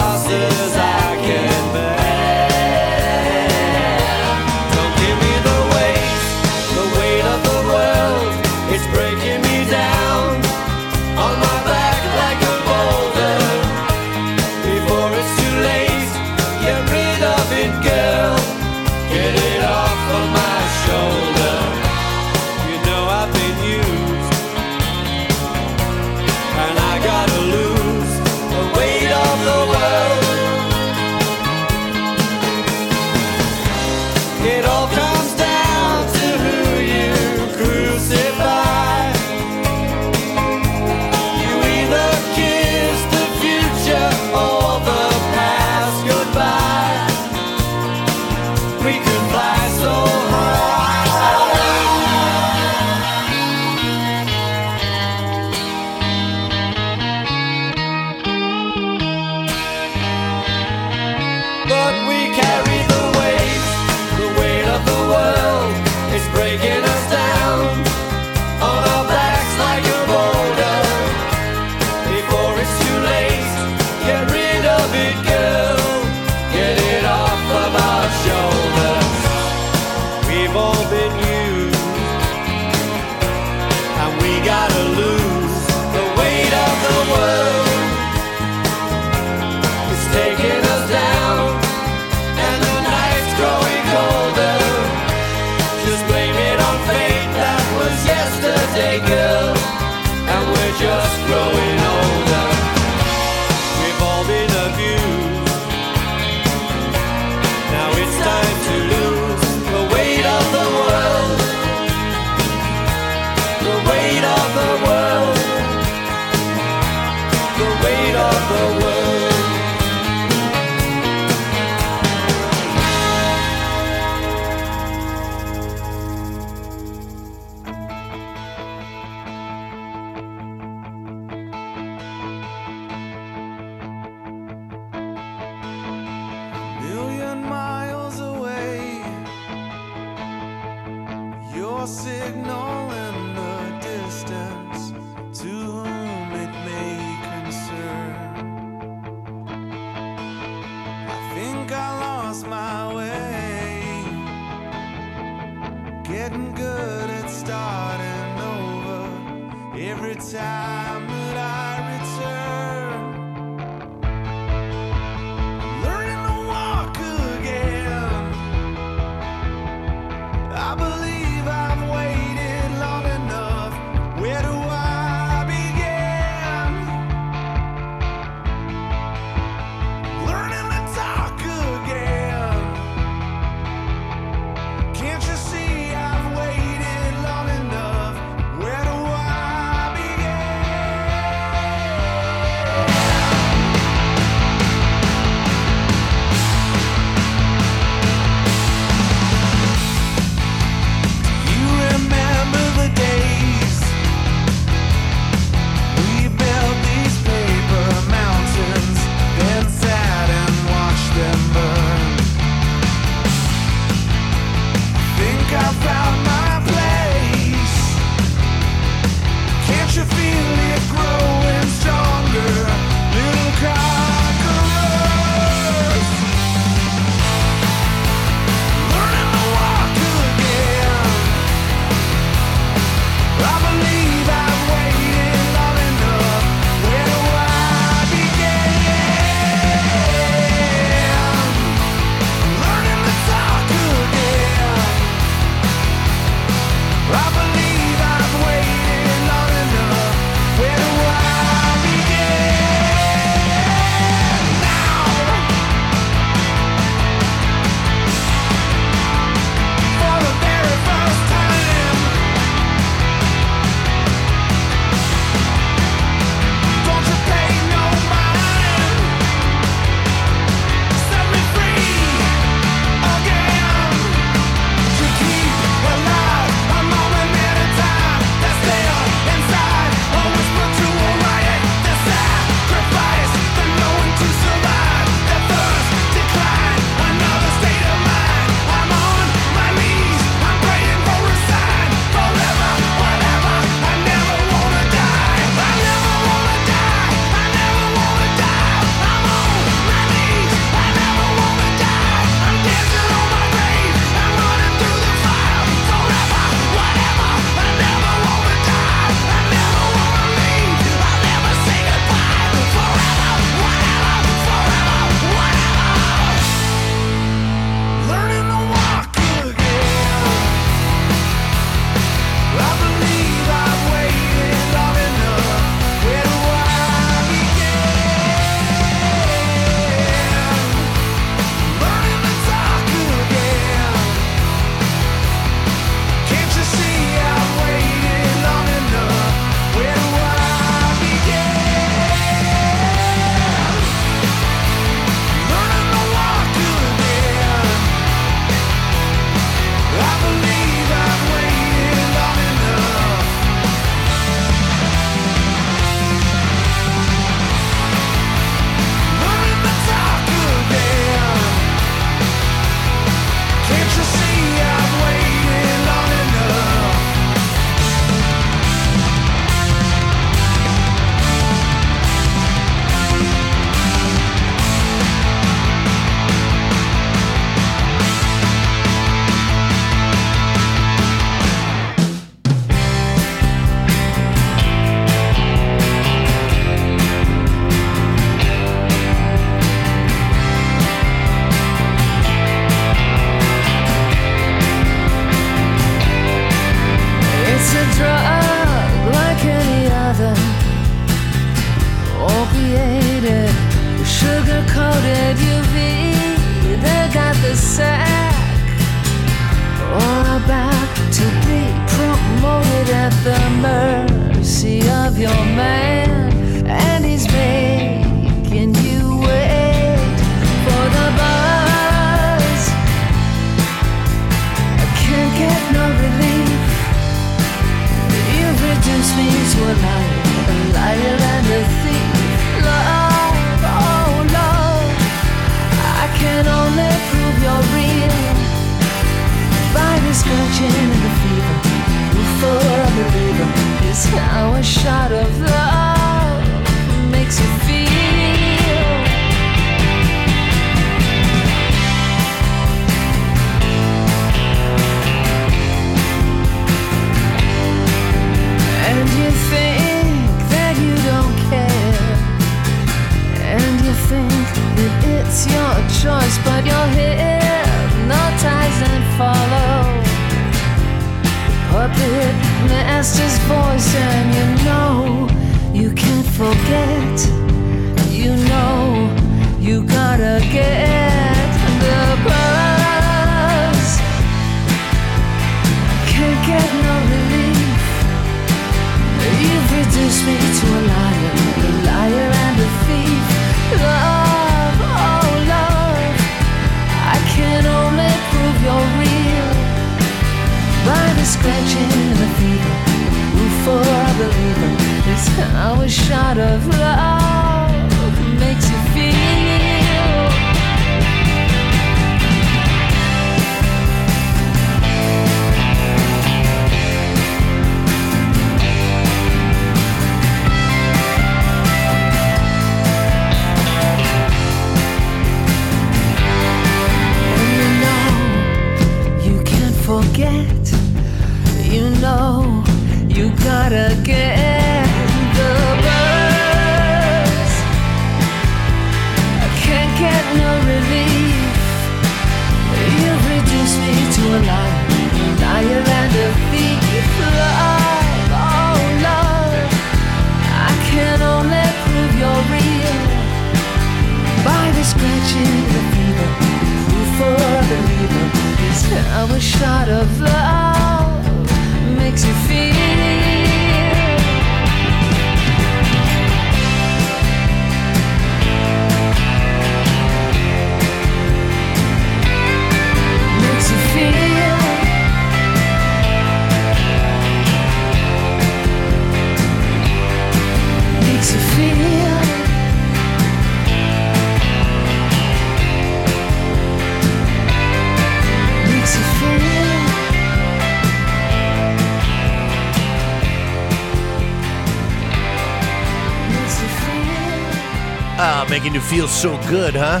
Ah, making you feel so good, huh?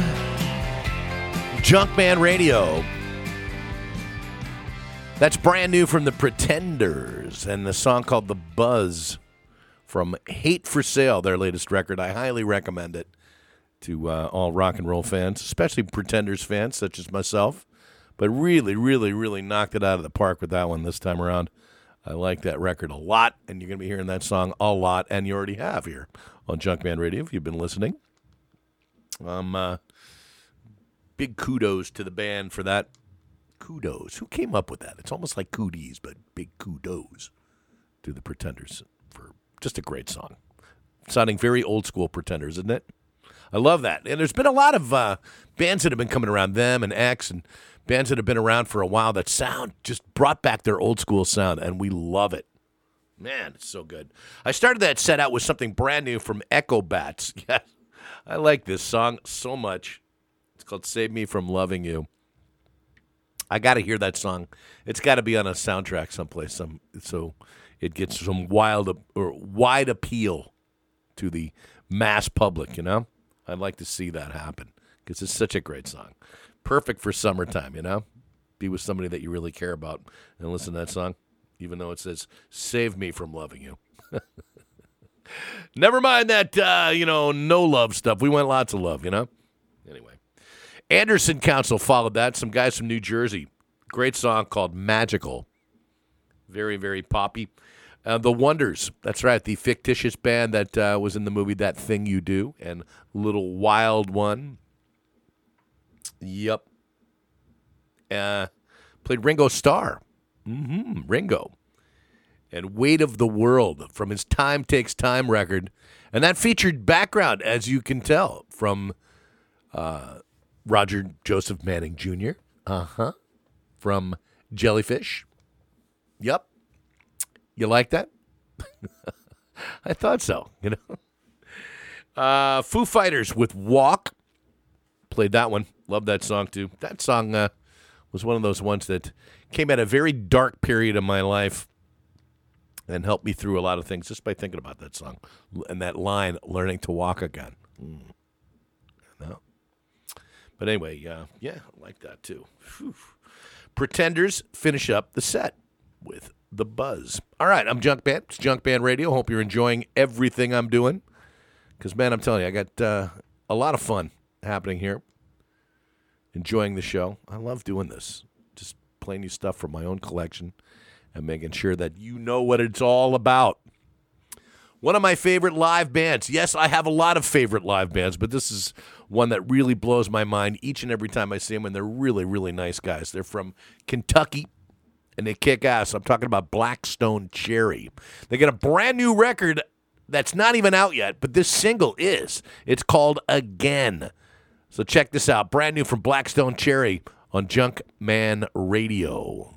Junkman Radio. That's brand new from the Pretenders and the song called The Buzz from Hate for Sale, their latest record. I highly recommend it to uh, all rock and roll fans, especially Pretenders fans such as myself. But really, really, really knocked it out of the park with that one this time around. I like that record a lot, and you're going to be hearing that song a lot, and you already have here on Junkman Radio if you've been listening. Um, uh, big kudos to the band for that. Kudos. Who came up with that? It's almost like cooties, but big kudos to the Pretenders for just a great song. Sounding very old school Pretenders, isn't it? I love that. And there's been a lot of uh, bands that have been coming around them and X and bands that have been around for a while that sound just brought back their old school sound, and we love it. Man, it's so good. I started that set out with something brand new from Echobats. Yes, I like this song so much. It's called Save Me From Loving You. I got to hear that song. It's got to be on a soundtrack someplace, some so it gets some wild or wide appeal to the mass public. You know, I'd like to see that happen because it's such a great song, perfect for summertime. You know, be with somebody that you really care about and listen to that song, even though it says "Save me from loving you." Never mind that uh, you know no love stuff. We went lots of love. You know. Anyway. Anderson Council followed that. Some guys from New Jersey. Great song called Magical. Very, very poppy. Uh, the Wonders. That's right. The fictitious band that uh, was in the movie That Thing You Do and Little Wild One. Yep. Uh, played Ringo Starr. hmm Ringo. And Weight of the World from his Time Takes Time record. And that featured background, as you can tell, from uh, Roger Joseph Manning Jr. Uh huh. From Jellyfish. Yep. You like that? I thought so. You know. Uh, Foo Fighters with Walk. Played that one. Love that song too. That song uh, was one of those ones that came at a very dark period of my life. And helped me through a lot of things just by thinking about that song and that line, "Learning to Walk Again." Mm. No. But anyway, uh, yeah, I like that too. Phew. Pretenders finish up the set with the buzz. All right, I'm Junkman. It's Junkman Radio. Hope you're enjoying everything I'm doing. Because, man, I'm telling you, I got uh, a lot of fun happening here. Enjoying the show. I love doing this. Just playing you stuff from my own collection and making sure that you know what it's all about. One of my favorite live bands. Yes, I have a lot of favorite live bands, but this is one that really blows my mind each and every time I see them, and they're really, really nice guys. They're from Kentucky, and they kick ass. I'm talking about Black Stone Cherry. They got a brand new record that's not even out yet, but this single is. It's called Again. So check this out. Brand new from Black Stone Cherry on Junkman Radio.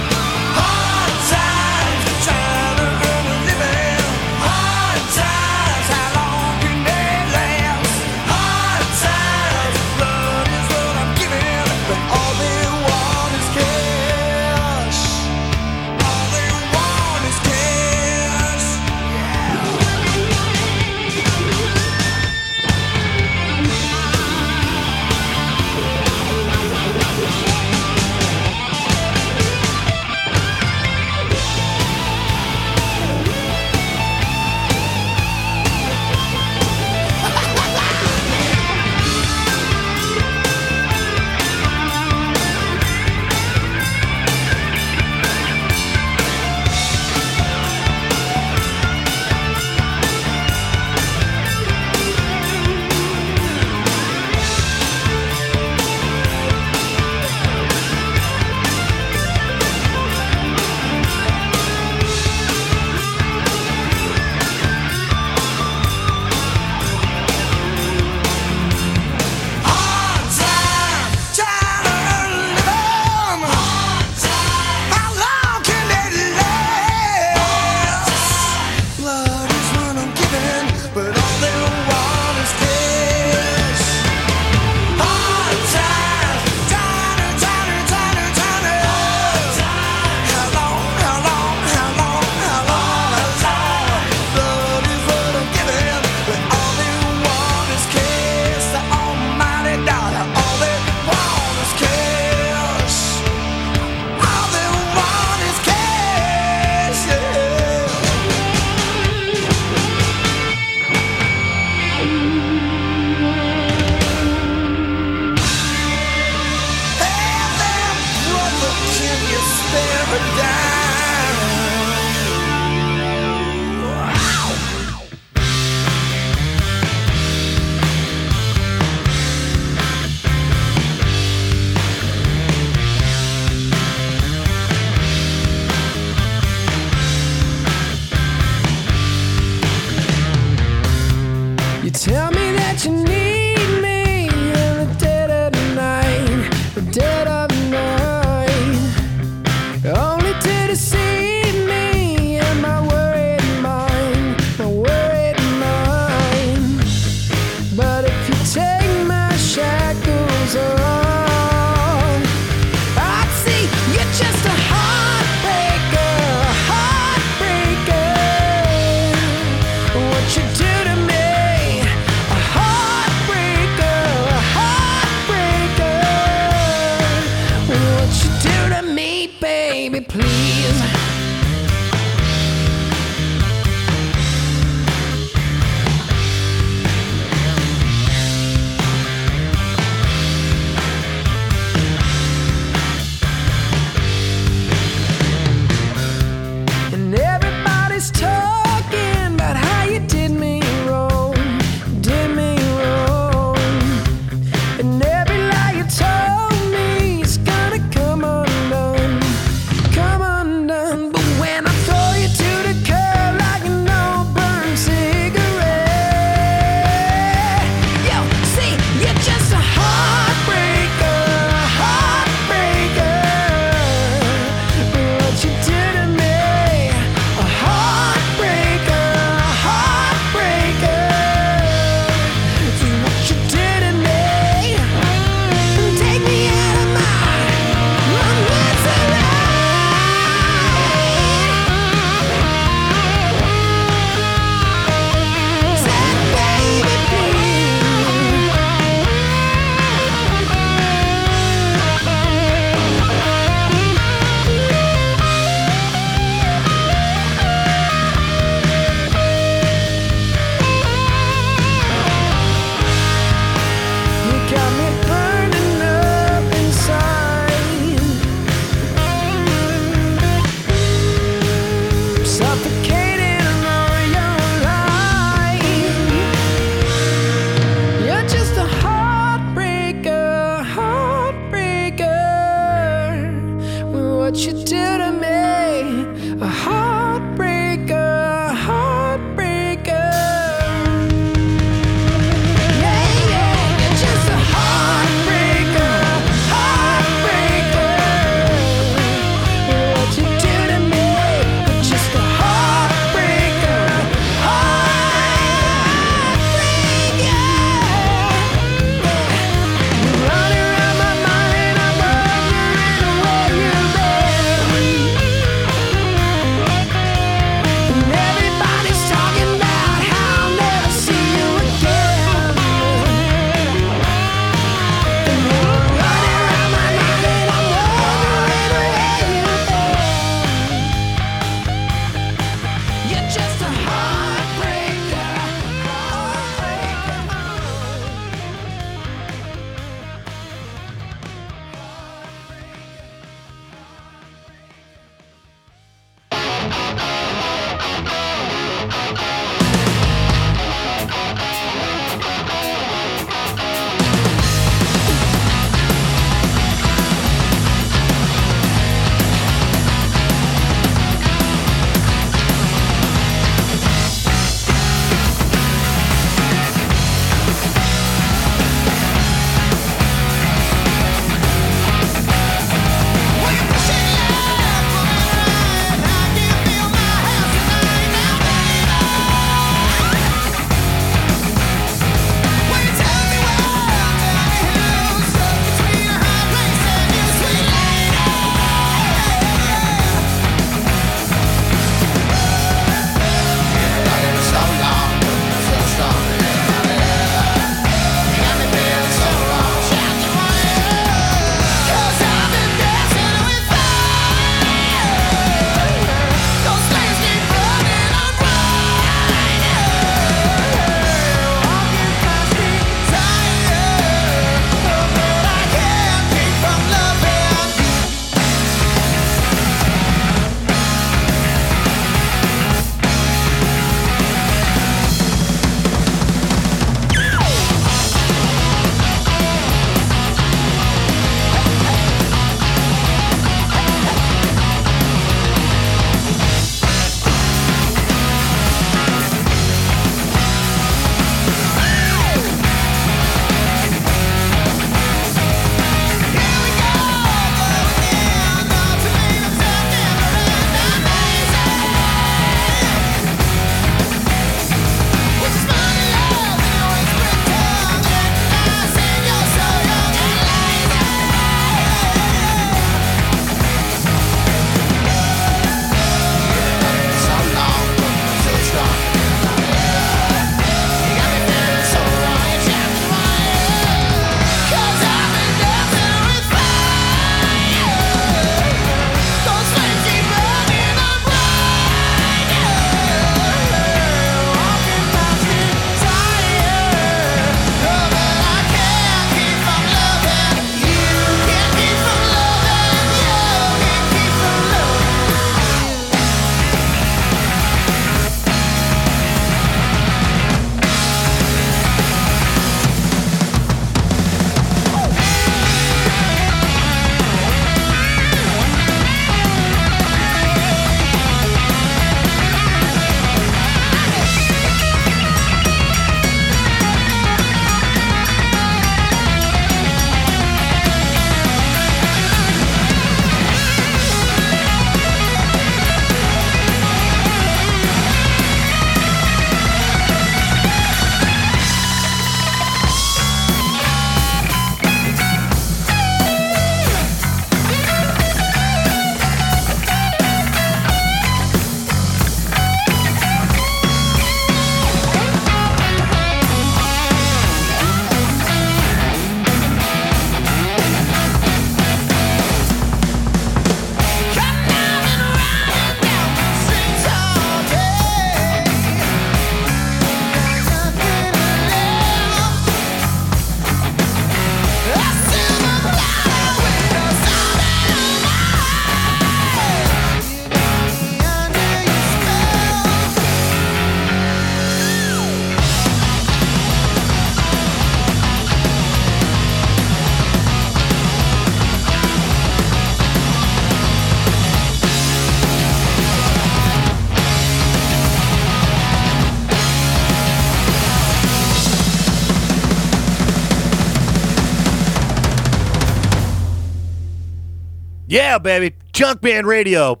Yeah, baby. Junkman Radio.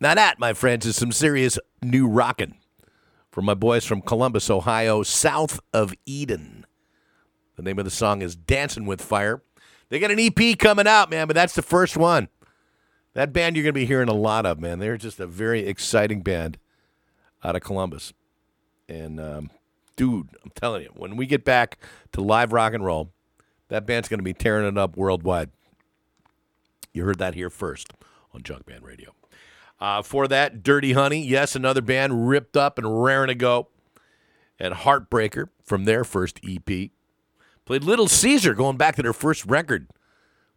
Now, that, my friends, is some serious new rockin' from my boys from Columbus, Ohio, south of Eden. The name of the song is Dancing with Fire. They got an EP coming out, man, but that's the first one. That band you're going to be hearing a lot of, man. They're just a very exciting band out of Columbus. And, um, dude, I'm telling you, when we get back to live rock and roll, that band's going to be tearing it up worldwide. You heard that here first on Junkman Radio. Uh, for that, Dirty Honey, yes, another band ripped up and raring to go. And Heartbreaker from their first EP. Played Little Caesar going back to their first record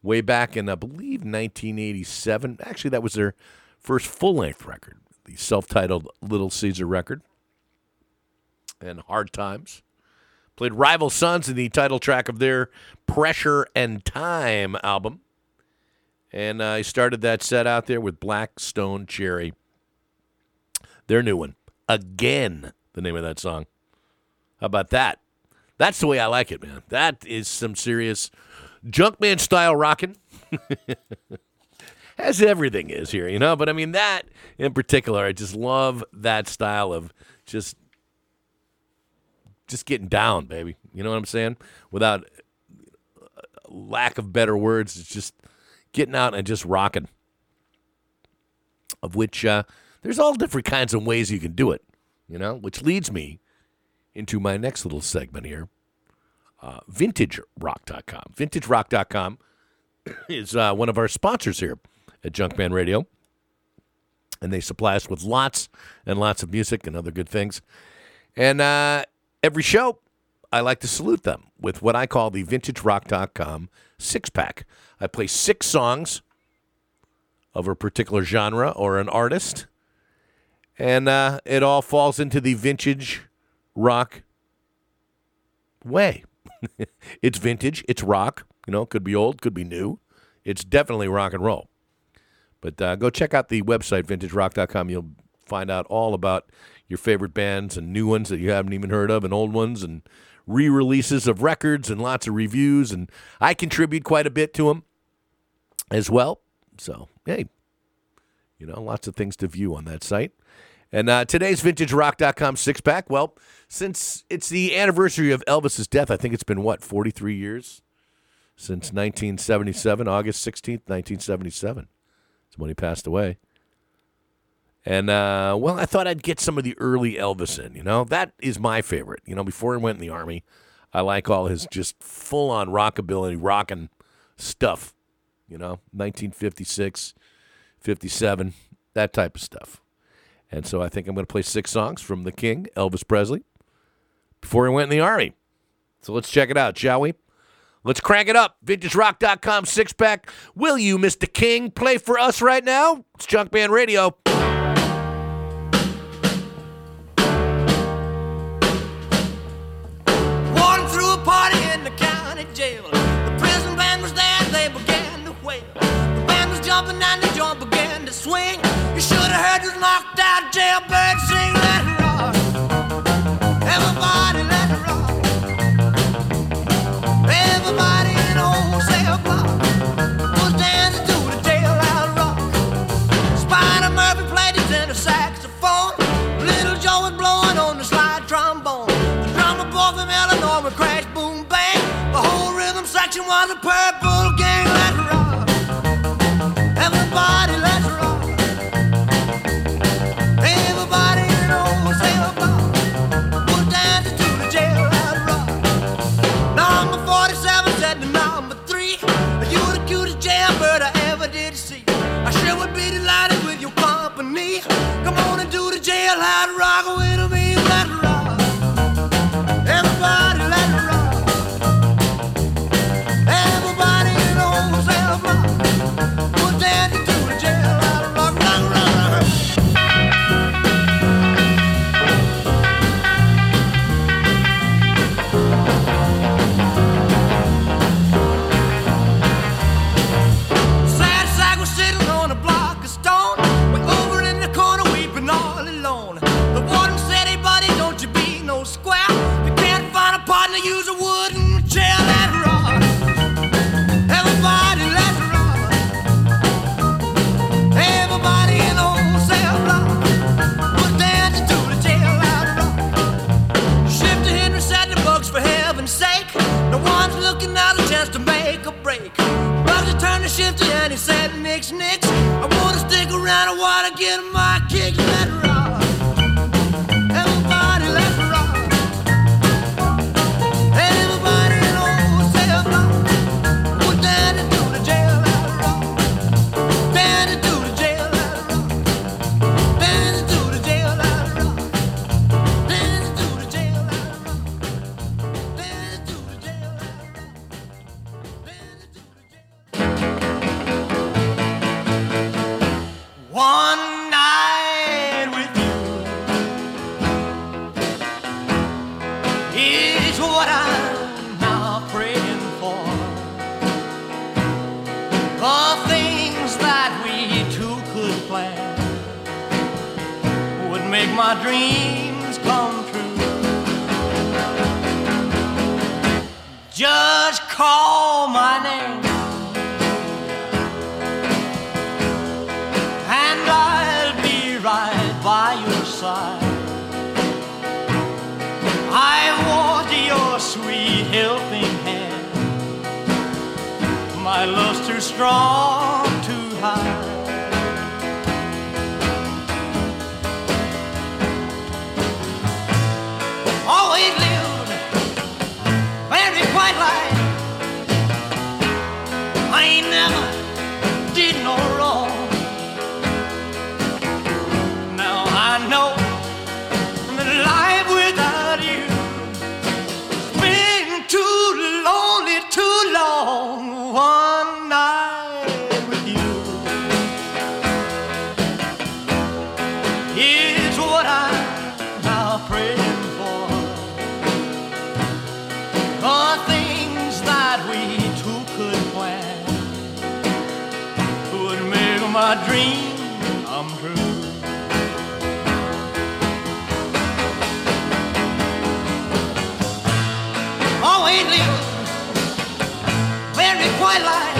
way back in, I believe, 1987. Actually, that was their first full length record, the self titled Little Caesar record. And Hard Times. Played Rival Sons in the title track of their Pressure and Time album. And uh, I started that set out there with Black Stone Cherry. Their new one. Again, the name of that song. How about that? That's the way I like it, man. That is some serious Junkman style rocking. As everything is here, you know. But I mean, that in particular, I just love that style of just just getting down, baby. You know what I'm saying? Without uh, lack of better words, it's just getting out and just rocking. Of which uh, there's all different kinds of ways you can do it, you know, which leads me into my next little segment here uh, vintagerock.com. Vintagerock.com is uh, one of our sponsors here at Junkman Radio. And they supply us with lots and lots of music and other good things. And uh, every show, I like to salute them with what I call the vintagerock.com six pack. I play six songs of a particular genre or an artist, and uh, it all falls into the vintage rock way. it's vintage, it's rock. You know, could be old, could be new. It's definitely rock and roll. But uh, go check out the website, vintagerock.com. You'll find out all about your favorite bands and new ones that you haven't even heard of and old ones and re releases of records and lots of reviews. And I contribute quite a bit to them as well. So, hey, you know, lots of things to view on that site. And uh, today's vintagerock.com six pack. Well, since it's the anniversary of Elvis's death, I think it's been what, 43 years since 1977, August 16th, 1977. That's when he passed away. And, uh, well, I thought I'd get some of the early Elvis in, you know? That is my favorite. You know, before he went in the Army, I like all his just full on rockabilly, rocking stuff, you know, 1956, 57, that type of stuff. And so I think I'm going to play six songs from the King, Elvis Presley, before he went in the Army. So let's check it out, shall we? Let's crank it up. VintageRock.com six pack. Will you, Mr. King, play for us right now? It's Junkman Radio. Jumping and the joint began to swing. You should have heard this knocked out jailbird sing, let it rock. Everybody, let it rock. Everybody in old cell block was dancing to the jailhouse rock. Spider Murphy played his tenor saxophone. Little Joe was blowing on the slide trombone. The drummer boy from Illinois would crash, boom, bang. The whole rhythm section was a purple jailhouse rock my dreams come true. Just call my name. And I'll be right by your side. I want your sweet helping hand. My love's too strong, too high. my life.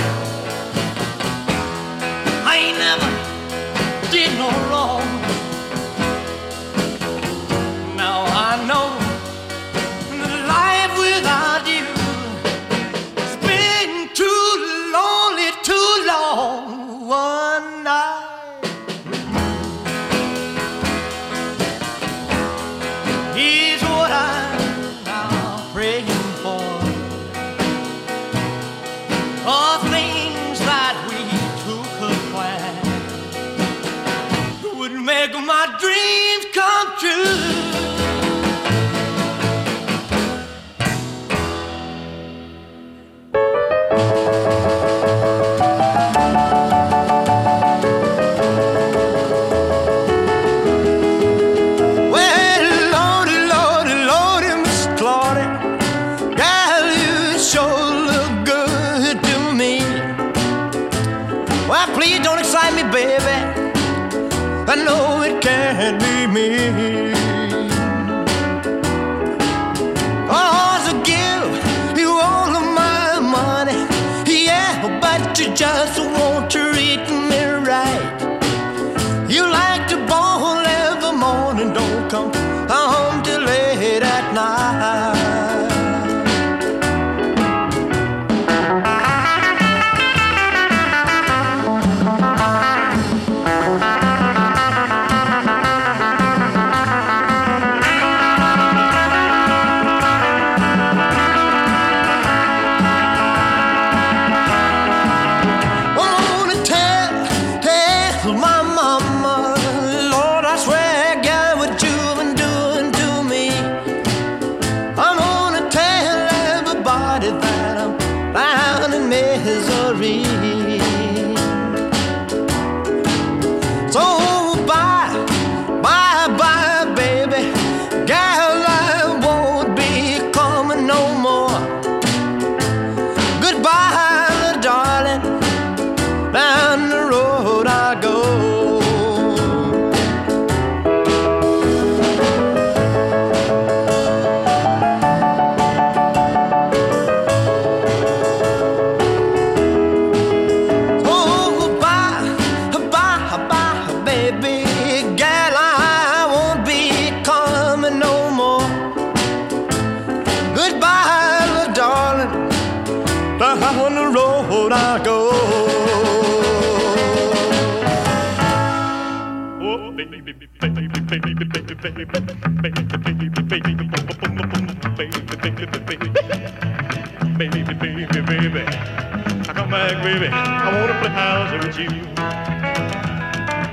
I wanna play house with you.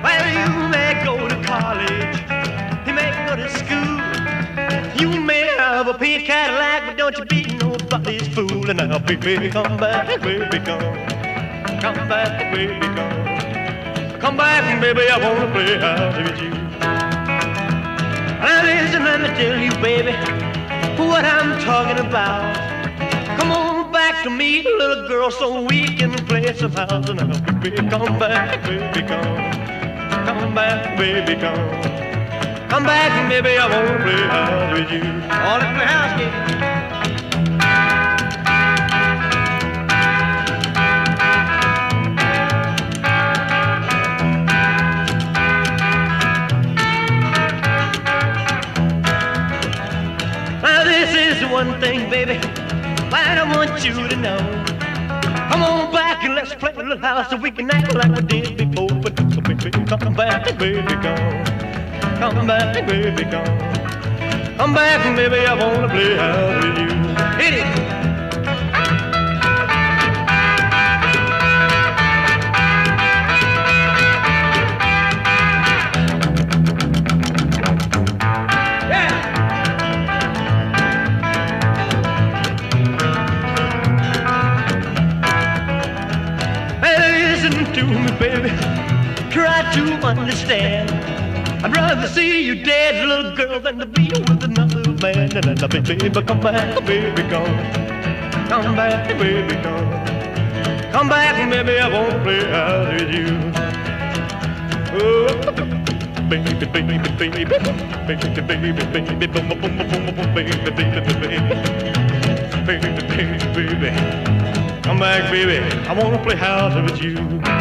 Well, you may go to college, you may go to school. You may have a pink Cadillac, but don't you be nobody's fool. And now, baby, come back, baby, come. Come back, baby, come. Come back, baby, I wanna play house with you. Now listen, let me tell you, baby, what I'm talking about. To me, little girl, so we can play some house. Now, baby, come back, baby, come. Come back, baby, come. Come back, baby, I wanna play house with you. I wanna play house, is one thing, baby, that I want you to know. Come on back and let's play a little house so we can act like we did before. But so baby, come back, baby, come. Come back, baby, come. Come back, baby, I wanna play house with you. Hit it. To understand. I'd rather see you dead, little girl, than to be with another man. And then, baby, come back, baby, come. Come back, baby, come. Come back, baby, I won't play house with you. Oh, baby, baby, baby, baby, baby, baby, baby, boom, boom, boom, boom, baby, baby, baby, baby, baby, baby. Come back, baby. I wanna play house with you.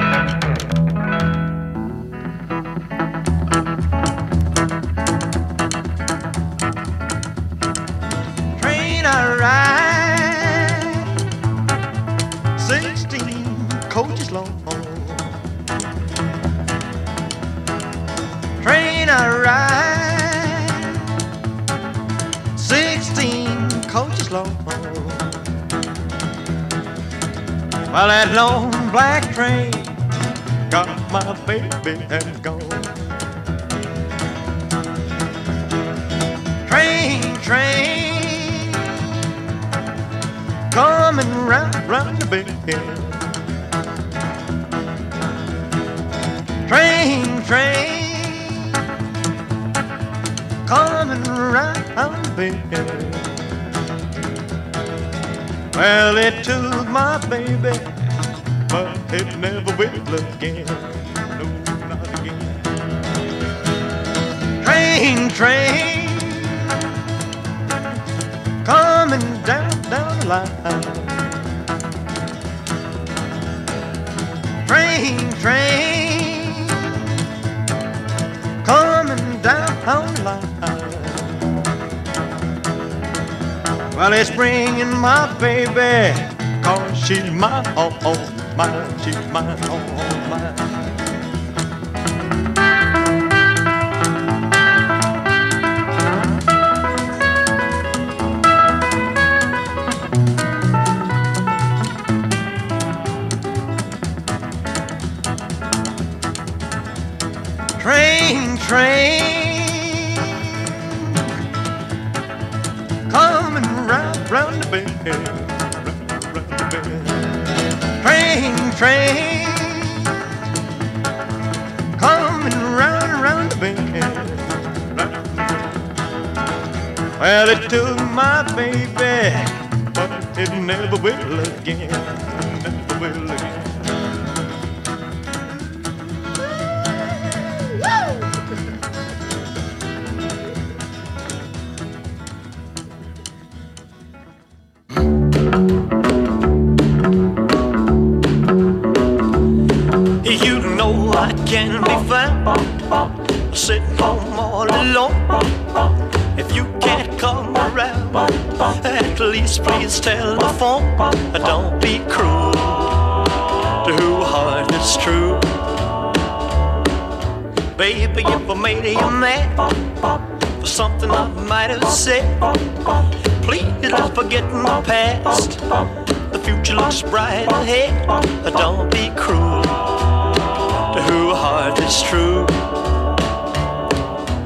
Baby and gone. Train, train, coming round, round the bend. Train, train, coming round the bend. Well, it took my baby, but it never will again. Train, coming down, down the line. Train, train, coming down the line. Well, it's bringing my baby, cause she's my all, all mine, she's mine, all, all mine. Train, train, coming round, round the the bend. Well, it took my baby, but it never will again, at least please tell the phone. Uh, don't be cruel to who heart is true. Baby, if I made you mad for something I might have said, please let's forget my past. The future looks bright ahead. Uh, don't be cruel to who heart is true.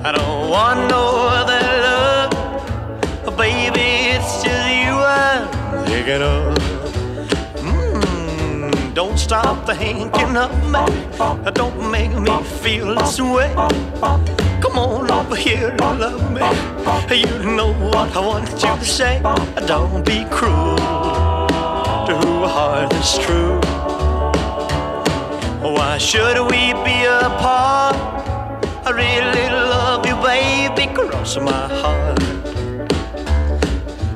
I don't want no Of. Mm, don't stop the thinking of me. Don't make me feel this way. Come on over here and love me. You know what I want you to say. Don't be cruel to who heart is true. Why should we be apart? I really love you, baby, cross my heart.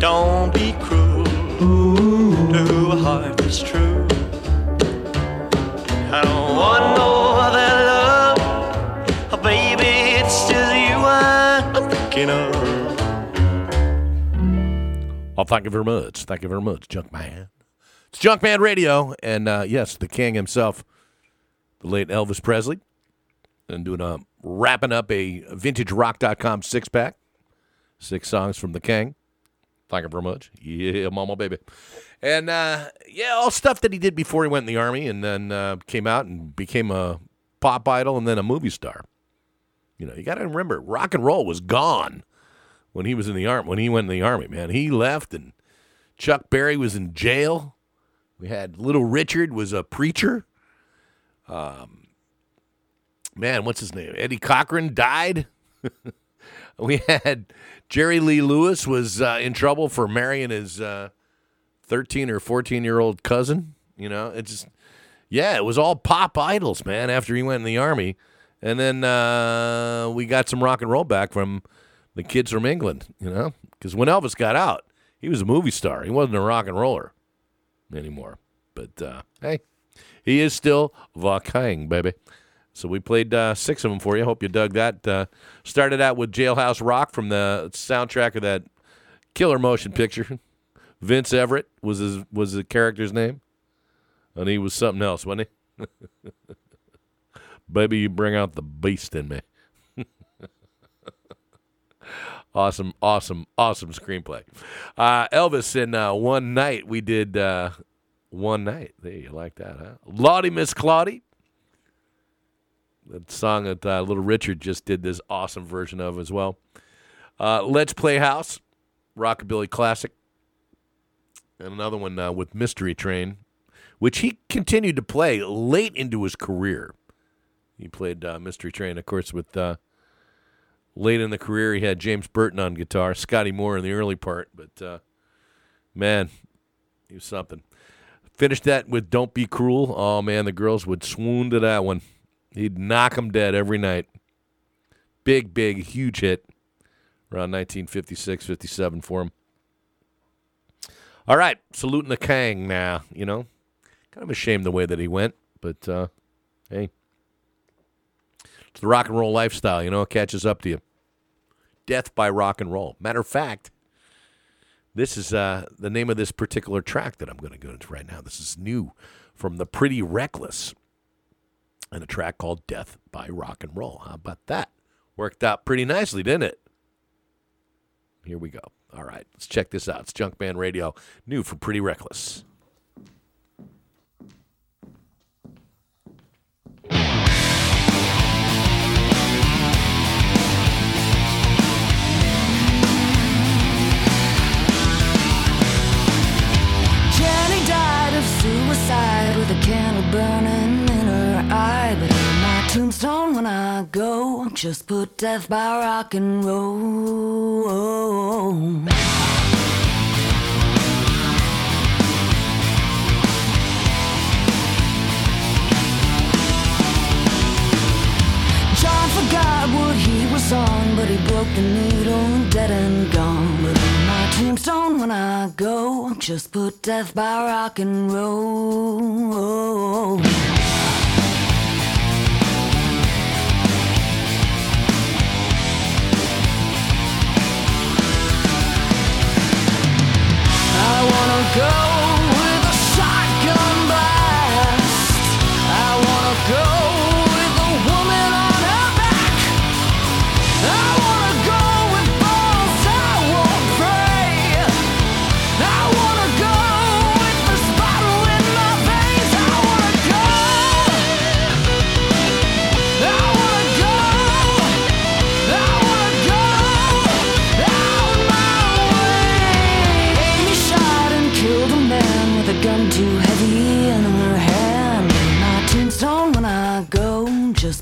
Don't be cruel to a heart that's true. I don't want no other love, oh baby, it's just you I'm thinking of. Well, thank you very much. Thank you very much, Junkman. It's Junkman Radio, and uh, yes, the king himself, the late Elvis Presley, and doing a wrapping up a VintageRock.com six pack, six songs from the king. Thank you very much. Yeah, mama, baby. And uh, yeah, all stuff that he did before he went in the army, and then uh, came out and became a pop idol, and then a movie star. You know, you got to remember, rock and roll was gone when he was in the army. When he went in the army, man, he left, and Chuck Berry was in jail. We had Little Richard was a preacher. Um, man, what's his name? Eddie Cochran died. we had Jerry Lee Lewis was uh, in trouble for marrying his uh, 13 or 14 year old cousin. You know, it just, yeah, it was all pop idols, man, after he went in the army. And then uh, we got some rock and roll back from the kids from England, you know, because when Elvis got out, he was a movie star. He wasn't a rock and roller anymore. But uh, hey, he is still king, baby. So we played uh, six of them for you. Hope you dug that. Uh, started out with Jailhouse Rock from the soundtrack of that killer motion picture. Vince Everett was his was the character's name, and he was something else, wasn't he? Baby, you bring out the beast in me. awesome, awesome, awesome screenplay. Uh, Elvis in uh, one night we did uh, one night. There, you like that, huh? Lawdy Miss Clawdy. That song that uh, Little Richard just did this awesome version of as well. Uh, Let's Play House, rockabilly classic, and another one uh, with Mystery Train, which he continued to play late into his career. He played uh, Mystery Train, of course, with uh, late in the career. He had James Burton on guitar, Scotty Moore in the early part, but uh, man, he was something. Finished that with Don't Be Cruel. Oh, man, the girls would swoon to that one. He'd knock them dead every night. Big, big, huge hit around 1956, 57 for him. All right, saluting the Kang now, you know. Kind of a shame the way that he went, but uh, hey. It's the rock and roll lifestyle, you know, it catches up to you. Death by rock and roll. Matter of fact, this is uh, the name of this particular track that I'm going to go into right now. This is new from the Pretty Reckless and a track called Death by Rock and Roll. How about that? Worked out pretty nicely, didn't it? Here we go. All right, let's check this out. It's Junkman Radio, new from Pretty Reckless. Jenny died of suicide with a candle burning tombstone when I go. Just put death by rock and roll. John forgot what he was on, but he broke the needle, dead and gone. But on my tombstone when I go, just put death by rock and roll. I wanna go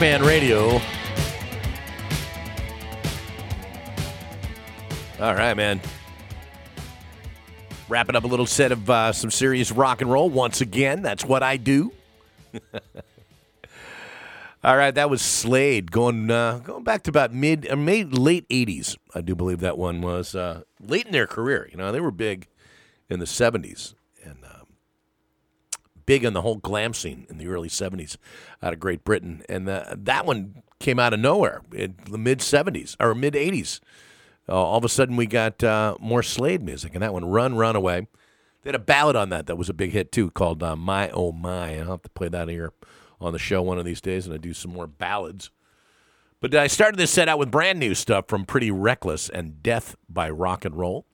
Junkman Radio. All right, man. Wrapping up a little set of uh, some serious rock and roll once again. That's what I do. All right, that was Slade going uh, going back to about mid mid late '80s. I do believe that one was uh, late in their career. You know, they were big in the '70s and um, big in the whole glam scene in the early '70s out of Great Britain. And uh, that one came out of nowhere in the mid '70s or mid '80s. Uh, all of a sudden, we got uh, more Slade music, and that one, "Run, Run Away." They had a ballad on that that was a big hit too, called uh, "My Oh My." I'll have to play that here on the show one of these days, and I do some more ballads. But I started this set out with brand new stuff from Pretty Reckless and Death by Rock and Roll.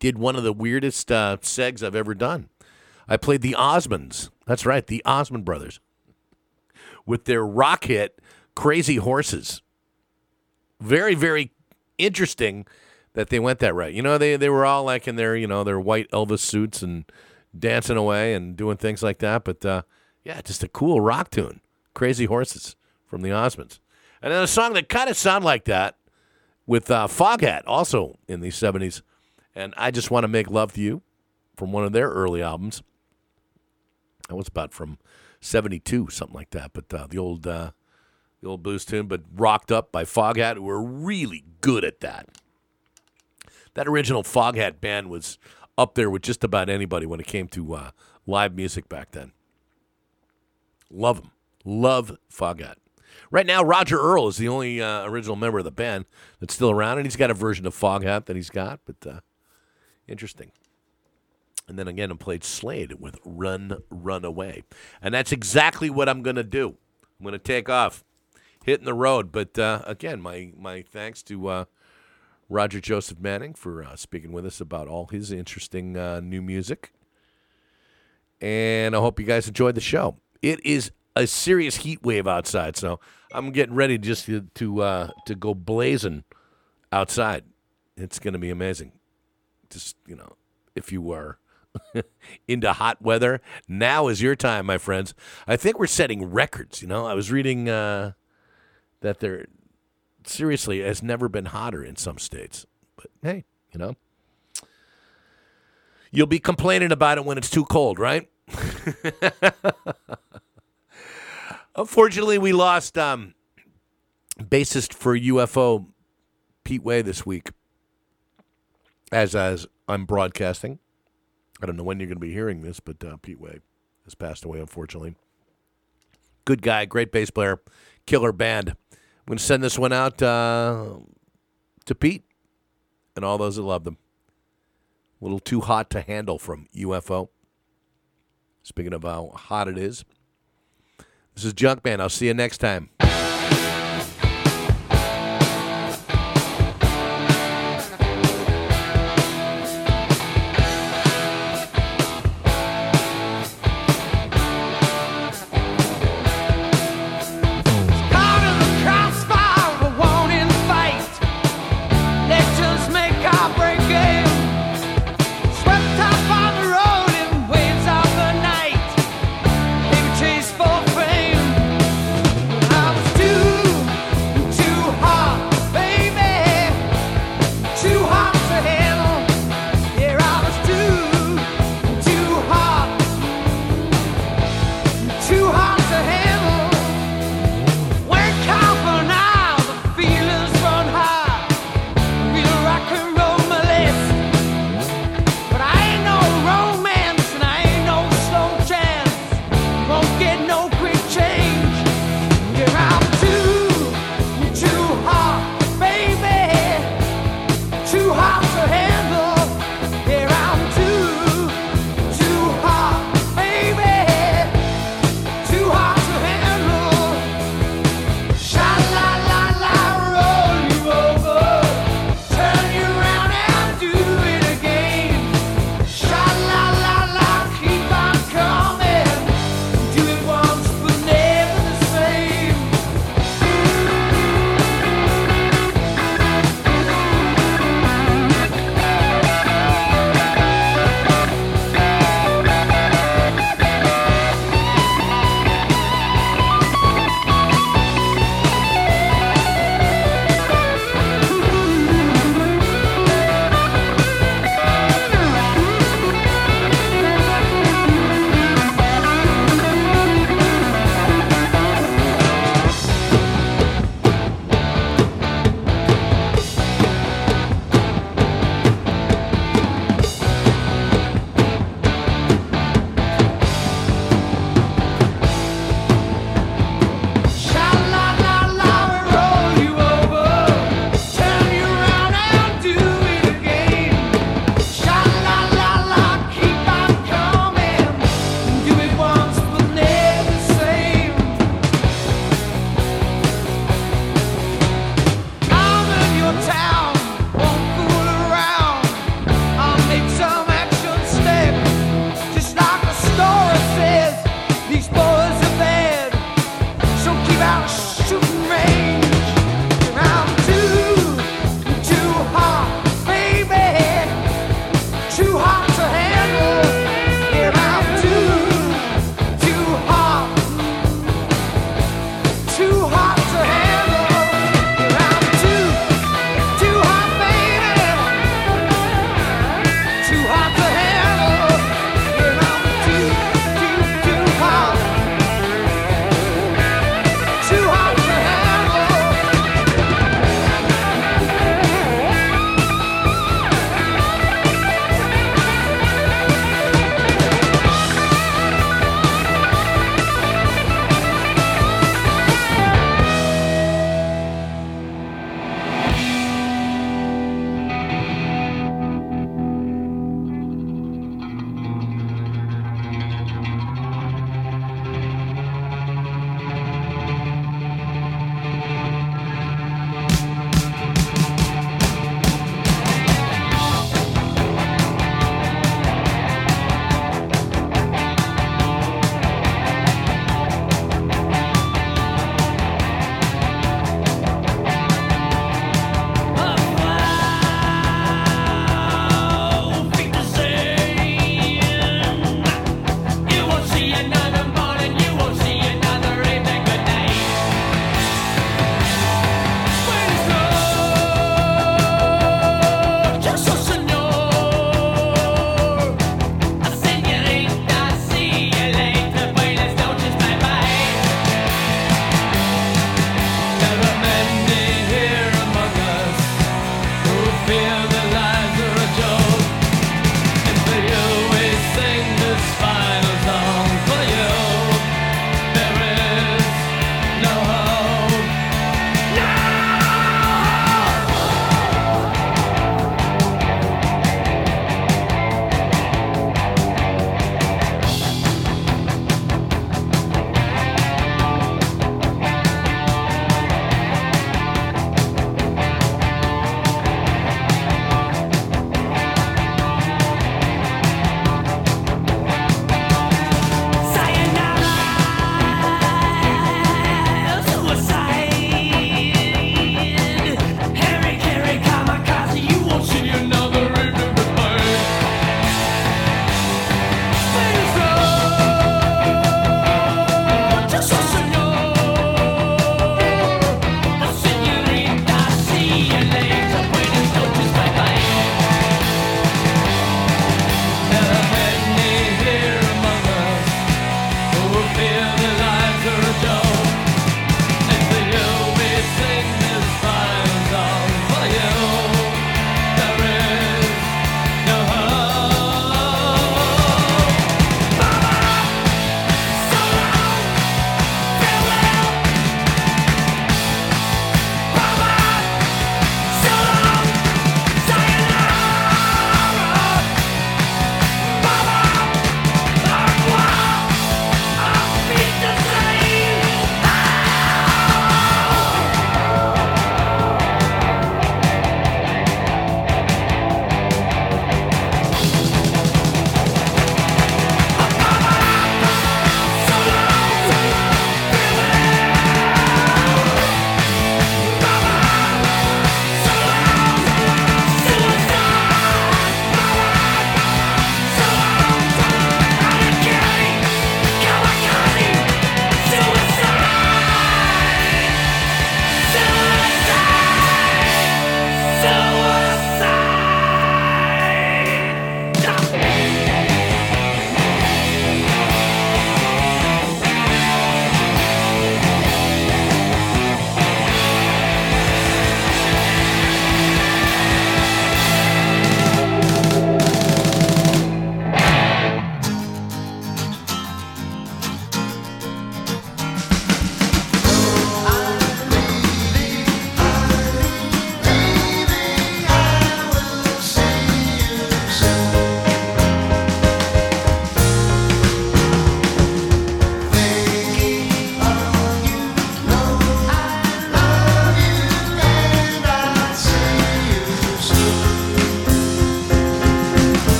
Did one of the weirdest uh, segs I've ever done. I played the Osmonds. That's right, the Osmond brothers, with their rock hit "Crazy Horses." Very, very interesting that they went that route. You know, they they were all like in their you know their white Elvis suits and dancing away and doing things like that. But uh, yeah, just a cool rock tune, "Crazy Horses" from the Osmonds, and then a song that kind of sounded like that with uh, Foghat, also in the '70s. And I just want to make love to you from one of their early albums. That was about from '72, something like that. But uh, the old uh, the old blues tune, but rocked up by Foghat, who were really good at that. That original Foghat band was up there with just about anybody when it came to uh, live music back then. Love them. Love Foghat. Right now, Roger Earl is the only uh, original member of the band that's still around, and he's got a version of Foghat that he's got, but uh, interesting. And then again, I played Slade with Run, Run Away. And that's exactly what I'm going to do. I'm going to take off, hitting the road. But uh, again, my, my thanks to uh, Roger Joseph Manning for uh, speaking with us about all his interesting uh, new music. And I hope you guys enjoyed the show. It is a serious heat wave outside, so I'm getting ready just to to, uh, to go blazing outside. It's going to be amazing. Just you know, if you are into hot weather, now is your time, my friends. I think we're setting records. You know, I was reading uh, that there seriously has never been hotter in some states. But hey, you know, you'll be complaining about it when it's too cold, right? Unfortunately, we lost um, bassist for UFO Pete Way this week. As as I'm broadcasting, I don't know when you're going to be hearing this, but uh, Pete Way has passed away. Unfortunately, good guy, great bass player, killer band. I'm going to send this one out uh, to Pete and all those that love them. A little too hot to handle from UFO. Speaking of how hot it is, this is Junkman. I'll see you next time.